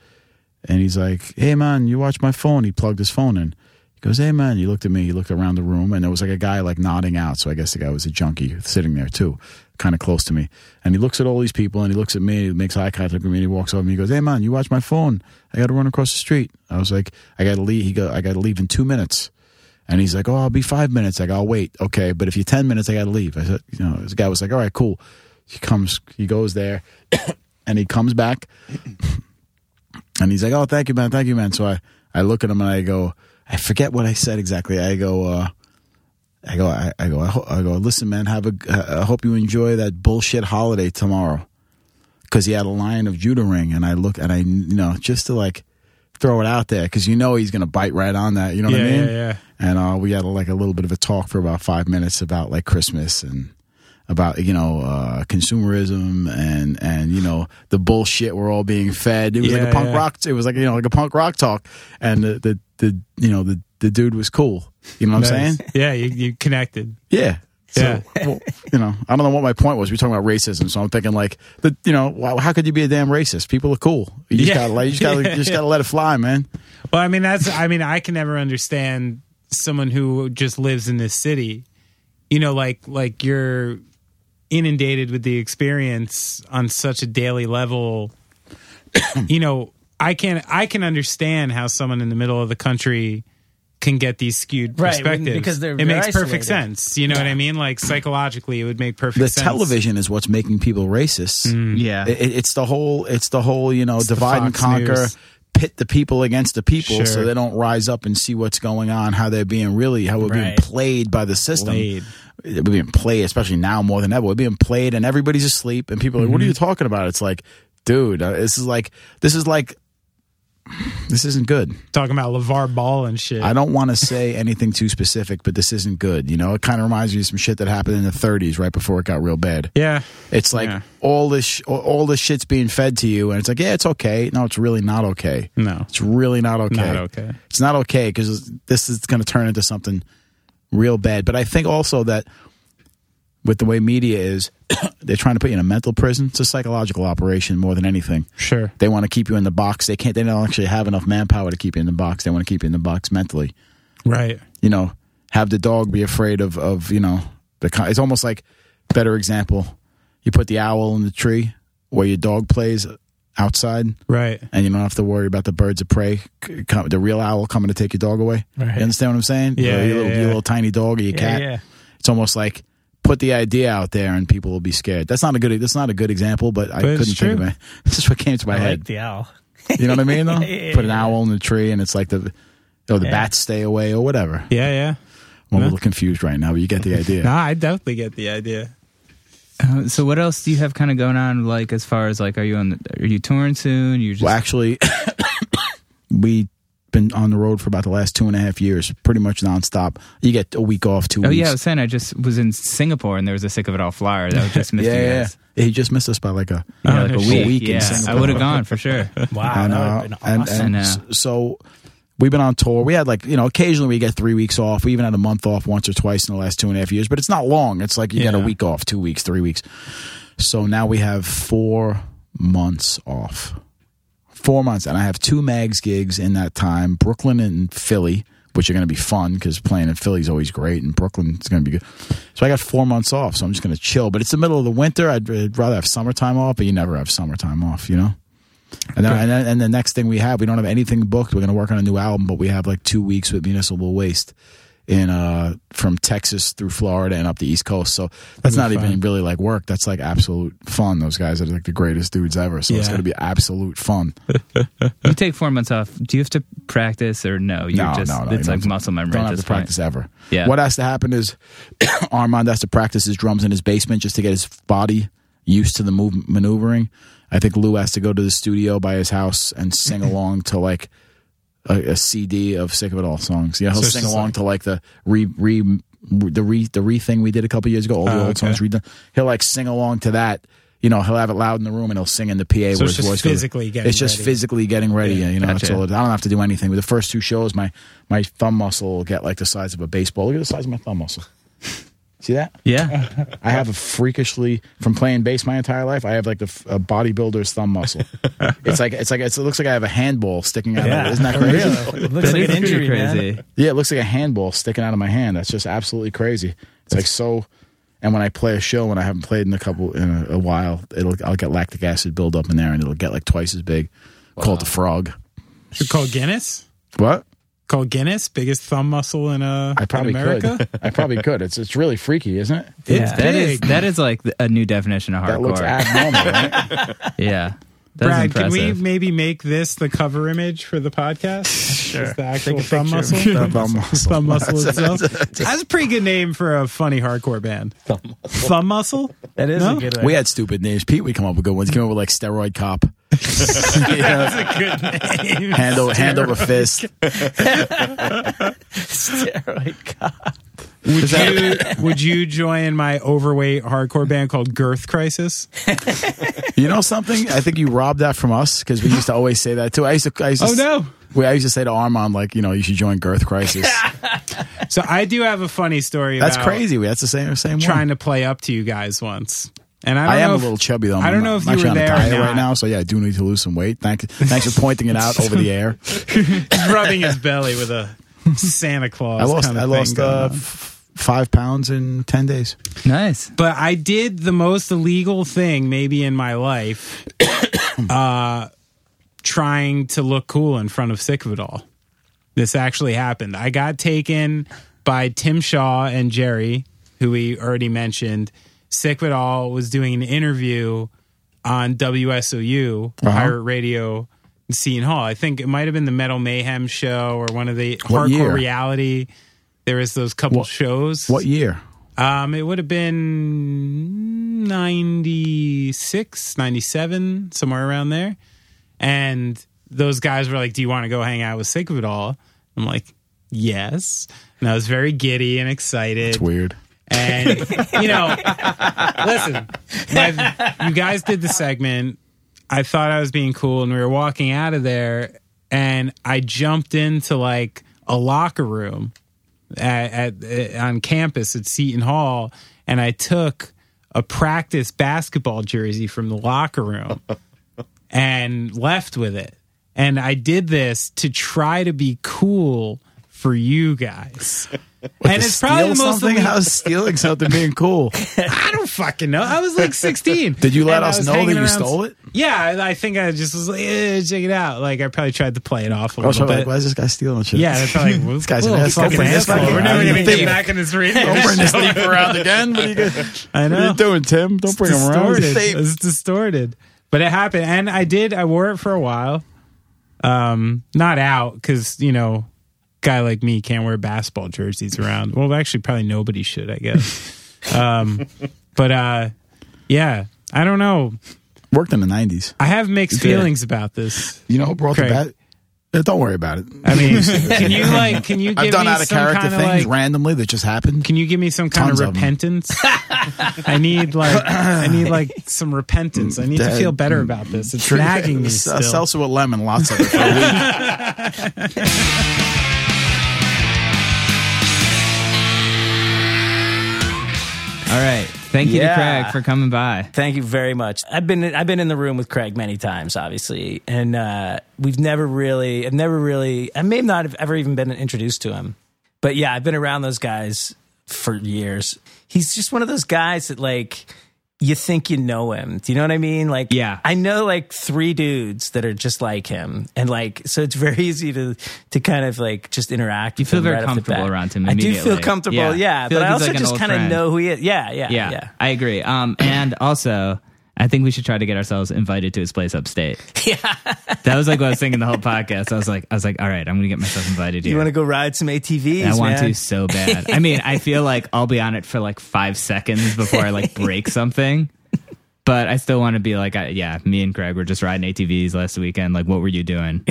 and he's like, "Hey, man, you watch my phone?" He plugged his phone in. He goes, "Hey, man." He looked at me. He looked around the room, and there was like a guy like nodding out. So I guess the guy was a junkie sitting there too, kind of close to me. And he looks at all these people, and he looks at me. He makes eye contact with me, and he walks over. me. He goes, "Hey, man, you watch my phone? I got to run across the street." I was like, "I got to leave." He go, "I got to leave in two minutes." And he's like, "Oh, I'll be five minutes." I go, "I'll wait." Okay, but if you're ten minutes, I got to leave. I said, "You know." This guy was like, "All right, cool." He comes, he goes there, [COUGHS] and he comes back, and he's like, "Oh, thank you, man, thank you, man." So I, I look at him and I go, I forget what I said exactly. I go, uh, I go, I, I go, I, ho- I go. Listen, man, have a. I hope you enjoy that bullshit holiday tomorrow, because he had a Lion of Judah ring, and I look and I, you know, just to like throw it out there because you know he's gonna bite right on that. You know what I mean? yeah, yeah. And uh, we had like a little bit of a talk for about five minutes about like Christmas and about you know uh, consumerism and and you know the bullshit we're all being fed. It was like a punk yeah. rock. It was like you know like a punk rock talk, and the the, the you know the the dude was cool. You know what I'm saying? Yeah, you, you connected. Yeah. So, Yeah. well, you know, I don't know what my point was. We were talking about racism, so I'm thinking like, the, you know, how could you be a damn racist? People are cool. You just Yeah. gotta, let, you just gotta, you just gotta let it fly, man. Well, I mean, that's, I mean, I can never understand someone who just lives in this city. You know, like, like you're inundated with the experience on such a daily level. [CLEARS THROAT] you know, I can, I can understand how someone in the middle of the country can get these skewed Right, perspectives because they're- it they're makes perfect sense. You know what I mean? Like psychologically, it would make perfect The sense. television is what's making people racist. Mm. Yeah. It, it's the whole, it's the whole, you know, the divide and conquer, News. pit the people against the people, Sure. so they don't rise up and see what's going on, how they're being really, how we're being played by the system. Played. We're being played, especially now more than ever. We're being played, and everybody's asleep, and people are like, "What are Mm-hmm. you talking about?" It's like, dude, uh, this is like, this is like, this isn't good. Talking about LaVar Ball and shit. I don't want to [LAUGHS] say anything too specific, but this isn't good. You know, it kind of reminds me of some shit that happened in the 30s, right before it got real bad. yeah. It's like Yeah. all this, sh- all this shit's being fed to you, and it's like, yeah, it's okay. No, it's really not okay. No. It's really not okay. Not okay. It's not okay because this is going to turn into something real bad. But I think also that with the way media is, [COUGHS] they're trying to put you in a mental prison. It's a psychological operation more than anything. Sure. They want to keep you in the box. They can't. They don't actually have enough manpower to keep you in the box. They want to keep you in the box mentally. Right. You know, have the dog be afraid of of you know the. It's almost like better example. You put the owl in the tree where your dog plays outside Right. and you don't have to worry about the birds of prey, come, the real owl coming to take your dog away. Right. You understand what I'm saying? Yeah, Your, yeah, little, yeah. your little tiny dog or your Yeah, cat. yeah. It's almost like put the idea out there and people will be scared. That's not a good. That's not a good example, but I But it's couldn't think of it. [LAUGHS] This is what came to my I head. like the owl. You know what I mean? Though, [LAUGHS] put an owl in the tree, and it's like the, oh, the bats stay away or whatever. Yeah, yeah. I'm a little confused right now, but you get the [LAUGHS] idea. No, I definitely get the idea. Uh, so what else do you have kind of going on? Like as far as like, are you on? The, are you touring soon? You just Well, actually, [COUGHS] we been on the road for about the last two and a half years, pretty much nonstop. You get a week off, two Oh weeks. Oh yeah, I was saying I just was in Singapore and there was a sick of it all flyer that was just missed yeah, you yeah, guys. yeah. He just missed us by like a Yeah, like a week. shit. week in yeah, I would have gone for sure. [LAUGHS] Wow, and, uh, would been and, awesome. and I know. s- so we've been on tour. We had like you know occasionally we get three weeks off. We even had a month off once or twice in the last two and a half years, but it's not long. It's like you get a week off, two weeks, three weeks. So now we have four months off. Four months, and I have two mags gigs in that time, Brooklyn and Philly, which are going to be fun because playing in Philly is always great, and Brooklyn is going to be good. So I got four months off, so I'm just going to chill. But it's the middle of the winter. I'd, I'd rather have summertime off, but you never have summertime off, you know. And then, and then and the next thing we have, we don't have anything booked. We're going to work on a new album, but we have like two weeks with Municipal Waste in uh from Texas through Florida and up the East Coast. So that's not That'd even really like work. That's like absolute fun. Those guys are like the greatest dudes ever. So it's going to be absolute fun. [LAUGHS] You take four months off. Do you have to practice or no? You're no, just no, no. it's you like muscle memory Don't have to practice point. ever. Yeah. What has to happen is [COUGHS] Armand has to practice his drums in his basement just to get his body used to the move maneuvering. I think Lou has to go to the studio by his house and sing [LAUGHS] along to like a, a CD of "Sick of It All" songs. Yeah, he'll So sing along like- to like the re re the re the re thing we did a couple years ago. All the Oh, old okay. songs redone. He'll like sing along to that. You know, he'll have it loud in the room and he'll sing in the PA. where it's his just voice goes- physically getting It's just ready. physically getting ready. Yeah, you know, gotcha. all. I don't have to do anything. With the first two shows, my my thumb muscle will get like the size of a baseball. Look at the size of my thumb muscle. See that? Yeah, I have a freakishly from playing bass my entire life. I have like the f- a bodybuilder's thumb muscle. [LAUGHS] it's like it's like it's, it looks like I have a handball sticking out. of Yeah. it. Isn't that crazy? It looks That like an injury, crazy. man. Yeah, it looks like a handball sticking out of my hand. That's just absolutely crazy. It's like so. And when I play a show, when I haven't played in a couple in a, a while, it'll I'll get lactic acid build up in there, and it'll get like twice as big. Call it the frog. Should call Guinness. What? Call Guinness biggest thumb muscle in uh I probably in America. could. [LAUGHS] I probably could. It's it's really freaky, isn't it? It's that is big. that is like a new definition of That looks hardcore. abnormal, right? [LAUGHS] yeah, that's Brad, can we maybe make this the cover image for the podcast? [LAUGHS] sure. Just the actual Take thumb muscle. The thumb muscle. Thumb muscle itself. That's a pretty good name for a funny hardcore band. Thumb muscle. That is No? a good one. We had stupid names. Pete, we come up with good ones. He came up with like steroid cop. [LAUGHS] That's a good name. hand over hand over fist. [LAUGHS] steroid cop. Would you would you join my overweight hardcore band called Girth Crisis? You know something? I think you robbed that from us because we used to always say that too. I used to. I used to Oh no. We, I used to say to Armand, like, you know, you should join Girth Crisis. [LAUGHS] So I do have a funny story. That's about crazy. That's the same same Trying one. to play up to you guys once, and I, don't I am know a little chubby though. I don't know if I'm you actually were on there or not. right now, so yeah, I do need to lose some weight. Thank, thanks for pointing it out [LAUGHS] over the air. He's rubbing his belly with a Santa Claus. I lost. kind of I lost going uh, five pounds in ten days. Nice. but I did the most illegal thing maybe in my life, [COUGHS] uh, trying to look cool in front of Sick of It All. This actually happened. I got taken by Tim Shaw and Jerry, who we already mentioned. Sick of It All was doing an interview on WSOU, Uh-huh. Pirate Radio in Seton Hall. I think it might have been the Metal Mayhem show or one of the What hardcore year? reality. There was those couple What- shows. What year? Um, it would have been 96, 97, somewhere around there. And those guys were like, Do you want to go hang out with Sick of It All? I'm like, Yes. And I was very giddy and excited. It's weird. And, you know, [LAUGHS] listen, my, you guys did the segment. I thought I was being cool, and we were walking out of there, and I jumped into like a locker room at, at eh, on campus at Seton Hall, and I took a practice basketball jersey from the locker room and left with it. And I did this to try to be cool for you guys. [LAUGHS] and it's probably the most something. elite- How's stealing something being cool? [LAUGHS] I don't fucking know. I was like 16. Did you let And us know that you around- stole it? Yeah, I I think I just was like, eh, check it out. Like I probably tried to play it off a I was little like, bit. why is this guy stealing shit? yeah, they're probably like, [LAUGHS] This guy's an "Whoa, asshole. fucking asshole. We're never gonna get back in this radio. Don't bring this show. thief around again. What are you, gonna- I what know. are you doing, Tim? Don't bring him around. distorted. Thief. It's distorted. But it happened, and I did. I wore it for a while. Um, not out because you know, guy like me can't wear basketball jerseys around. Well, actually, probably nobody should. I guess. [LAUGHS] Um, but uh, yeah, I don't know. Worked in the nineties. I have mixed did. feelings about this. You know who brought Craig. the bat? Don't worry about it. I mean, [LAUGHS] can you like? Can you give I've done me out of some character kind of things like? randomly that just happened. Can you give me some kind Tons of of 'em. repentance? I need like I need like some repentance. I need to feel better about this. It's nagging me S- still. Seltzer with lemon, lots of it for a week. [LAUGHS] All right. Thank you Yeah. to Craig for coming by. Thank you very much. I've been I've been in the room with Craig many times, obviously, and uh, we've never really, I've never really, I may not have ever even been introduced to him, but yeah, I've been around those guys for years. He's just one of those guys that like you think you know him. Do you know what I mean? Like, Yeah. I know like three dudes that are just like him, and like, so it's very [LAUGHS] easy to to kind of like just interact. You with feel him very right comfortable around him I do feel comfortable, Yeah. yeah, Feel but like I also like just kind of know who he is. Yeah, yeah, Yeah, yeah. I agree. Um, and also, I think we should try to get ourselves invited to his place upstate. [LAUGHS] Yeah. That was like what I was thinking the whole podcast. I was like, I was like, all right, I'm gonna get myself invited here. You want to go ride some ATVs? I want man? to so bad. I [LAUGHS] mean, I feel like I'll be on it for like five seconds before I like [LAUGHS] break something. But I still want to be like, I, yeah, me and Craig were just riding ATVs last weekend. Like, what were you doing?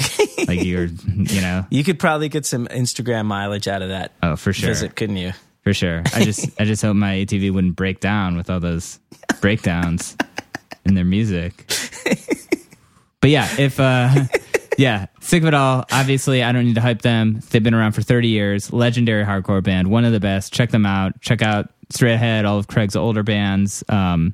like, you're, you know, You could probably get some Instagram mileage out of that oh, for sure, visit, couldn't you? for sure. I just, I just hope my ATV wouldn't break down with all those breakdowns in their music. But yeah, if, uh, [LAUGHS] yeah, sick of it all. Obviously, I don't need to hype them. They've been around for 30 years. Legendary hardcore band, one of the best. Check them out. Check out Straight Ahead, all of Craig's older bands. Um,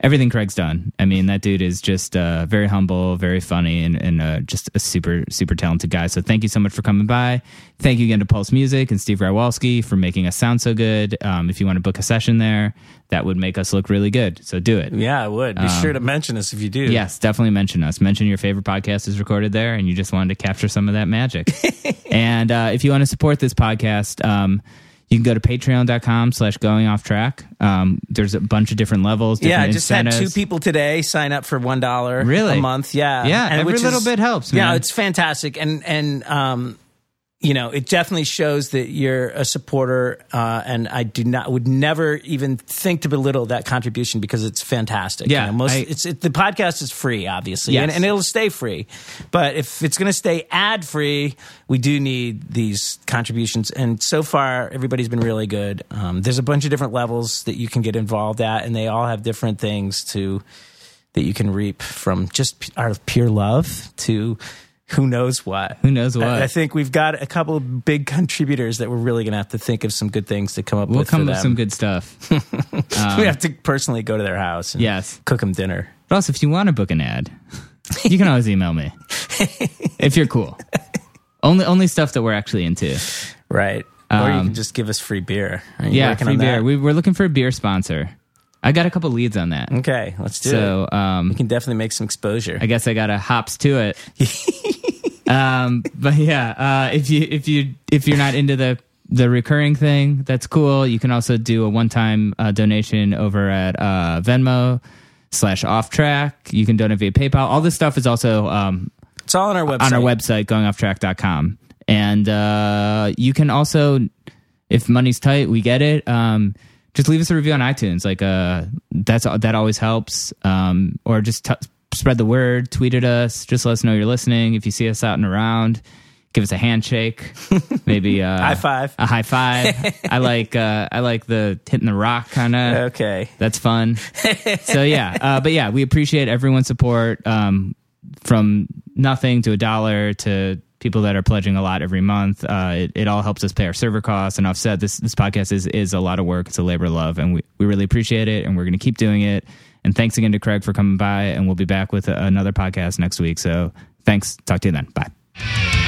everything Craig's done. I mean, that dude is just uh, very humble, very funny, and, and uh, just a super, super talented guy. So thank you so much for coming by. Thank you again to Pulse Music and Steve Rywalski for making us sound so good. Um, if you want to book a session there, that would make us look really good. So do it. Yeah, I would. Be sure to mention us if you do. Yes, definitely mention us. Mention your favorite podcast is recorded there, and you just wanted to capture some of that magic. [LAUGHS] and uh, if you want to support this podcast, um, you can go to patreon.com slash going off track. Um, there's a bunch of different levels. Yeah, I different just had two people today sign up for one dollar Really? a month. Yeah, Yeah, every which little bit helps, Yeah, it's fantastic, and and um, you know, it definitely shows that you're a supporter, uh, and I do not would never even think to belittle that contribution because it's fantastic. Yeah, you know, most I- it's it, the podcast is free, obviously, and, Yes. and it'll stay free. But if it's going to stay ad free, we do need these contributions. And so far, everybody's been really good. Um, there's a bunch of different levels that you can get involved at, and they all have different things to that you can reap from just our pure love to who knows what. Who knows what? I, I think we've got a couple of big contributors that we're really going to have to think of some good things to come up with. we'll with. come for with some good stuff. [LAUGHS] we have to personally go to their house and Yes. cook them dinner. But also, if you want to book an ad, you can always email me [LAUGHS] if you're cool. Only only stuff that we're actually into. Right. or you Um, can just give us free beer. Yeah, free beer. We, we're looking for a beer sponsor. I got a couple leads on that. okay, let's do So it. um, We can definitely make some exposure. I guess I got to hops to it. [LAUGHS] um, but yeah, uh, if you if you if you're not into the the recurring thing, that's cool. You can also do a one time uh, donation over at uh, Venmo slash off track. You can donate via PayPal. All this stuff is also um, it's all on our website. on our website, goingofftrack.com. And uh, you can also, if money's tight, we get it. Um, just leave us a review on iTunes. Like uh, that's that always helps. Um, or just t- spread the word. Tweet at us. Just let us know you're listening. If you see us out and around, give us a handshake. [LAUGHS] Maybe uh, High five. A high five. I [LAUGHS] like uh, I like the hitting the rock kind of. Okay. That's fun. so yeah, uh, but yeah, we appreciate everyone's support um, from nothing to a dollar to people that are pledging a lot every month. Uh, it, it all helps us pay our server costs and offset. This this podcast is is a lot of work. It's a labor of love, and we we really appreciate it, and we're going to keep doing it. And thanks again to Craig for coming by, and we'll be back with a, another podcast next week. So thanks. Talk to you then. Bye.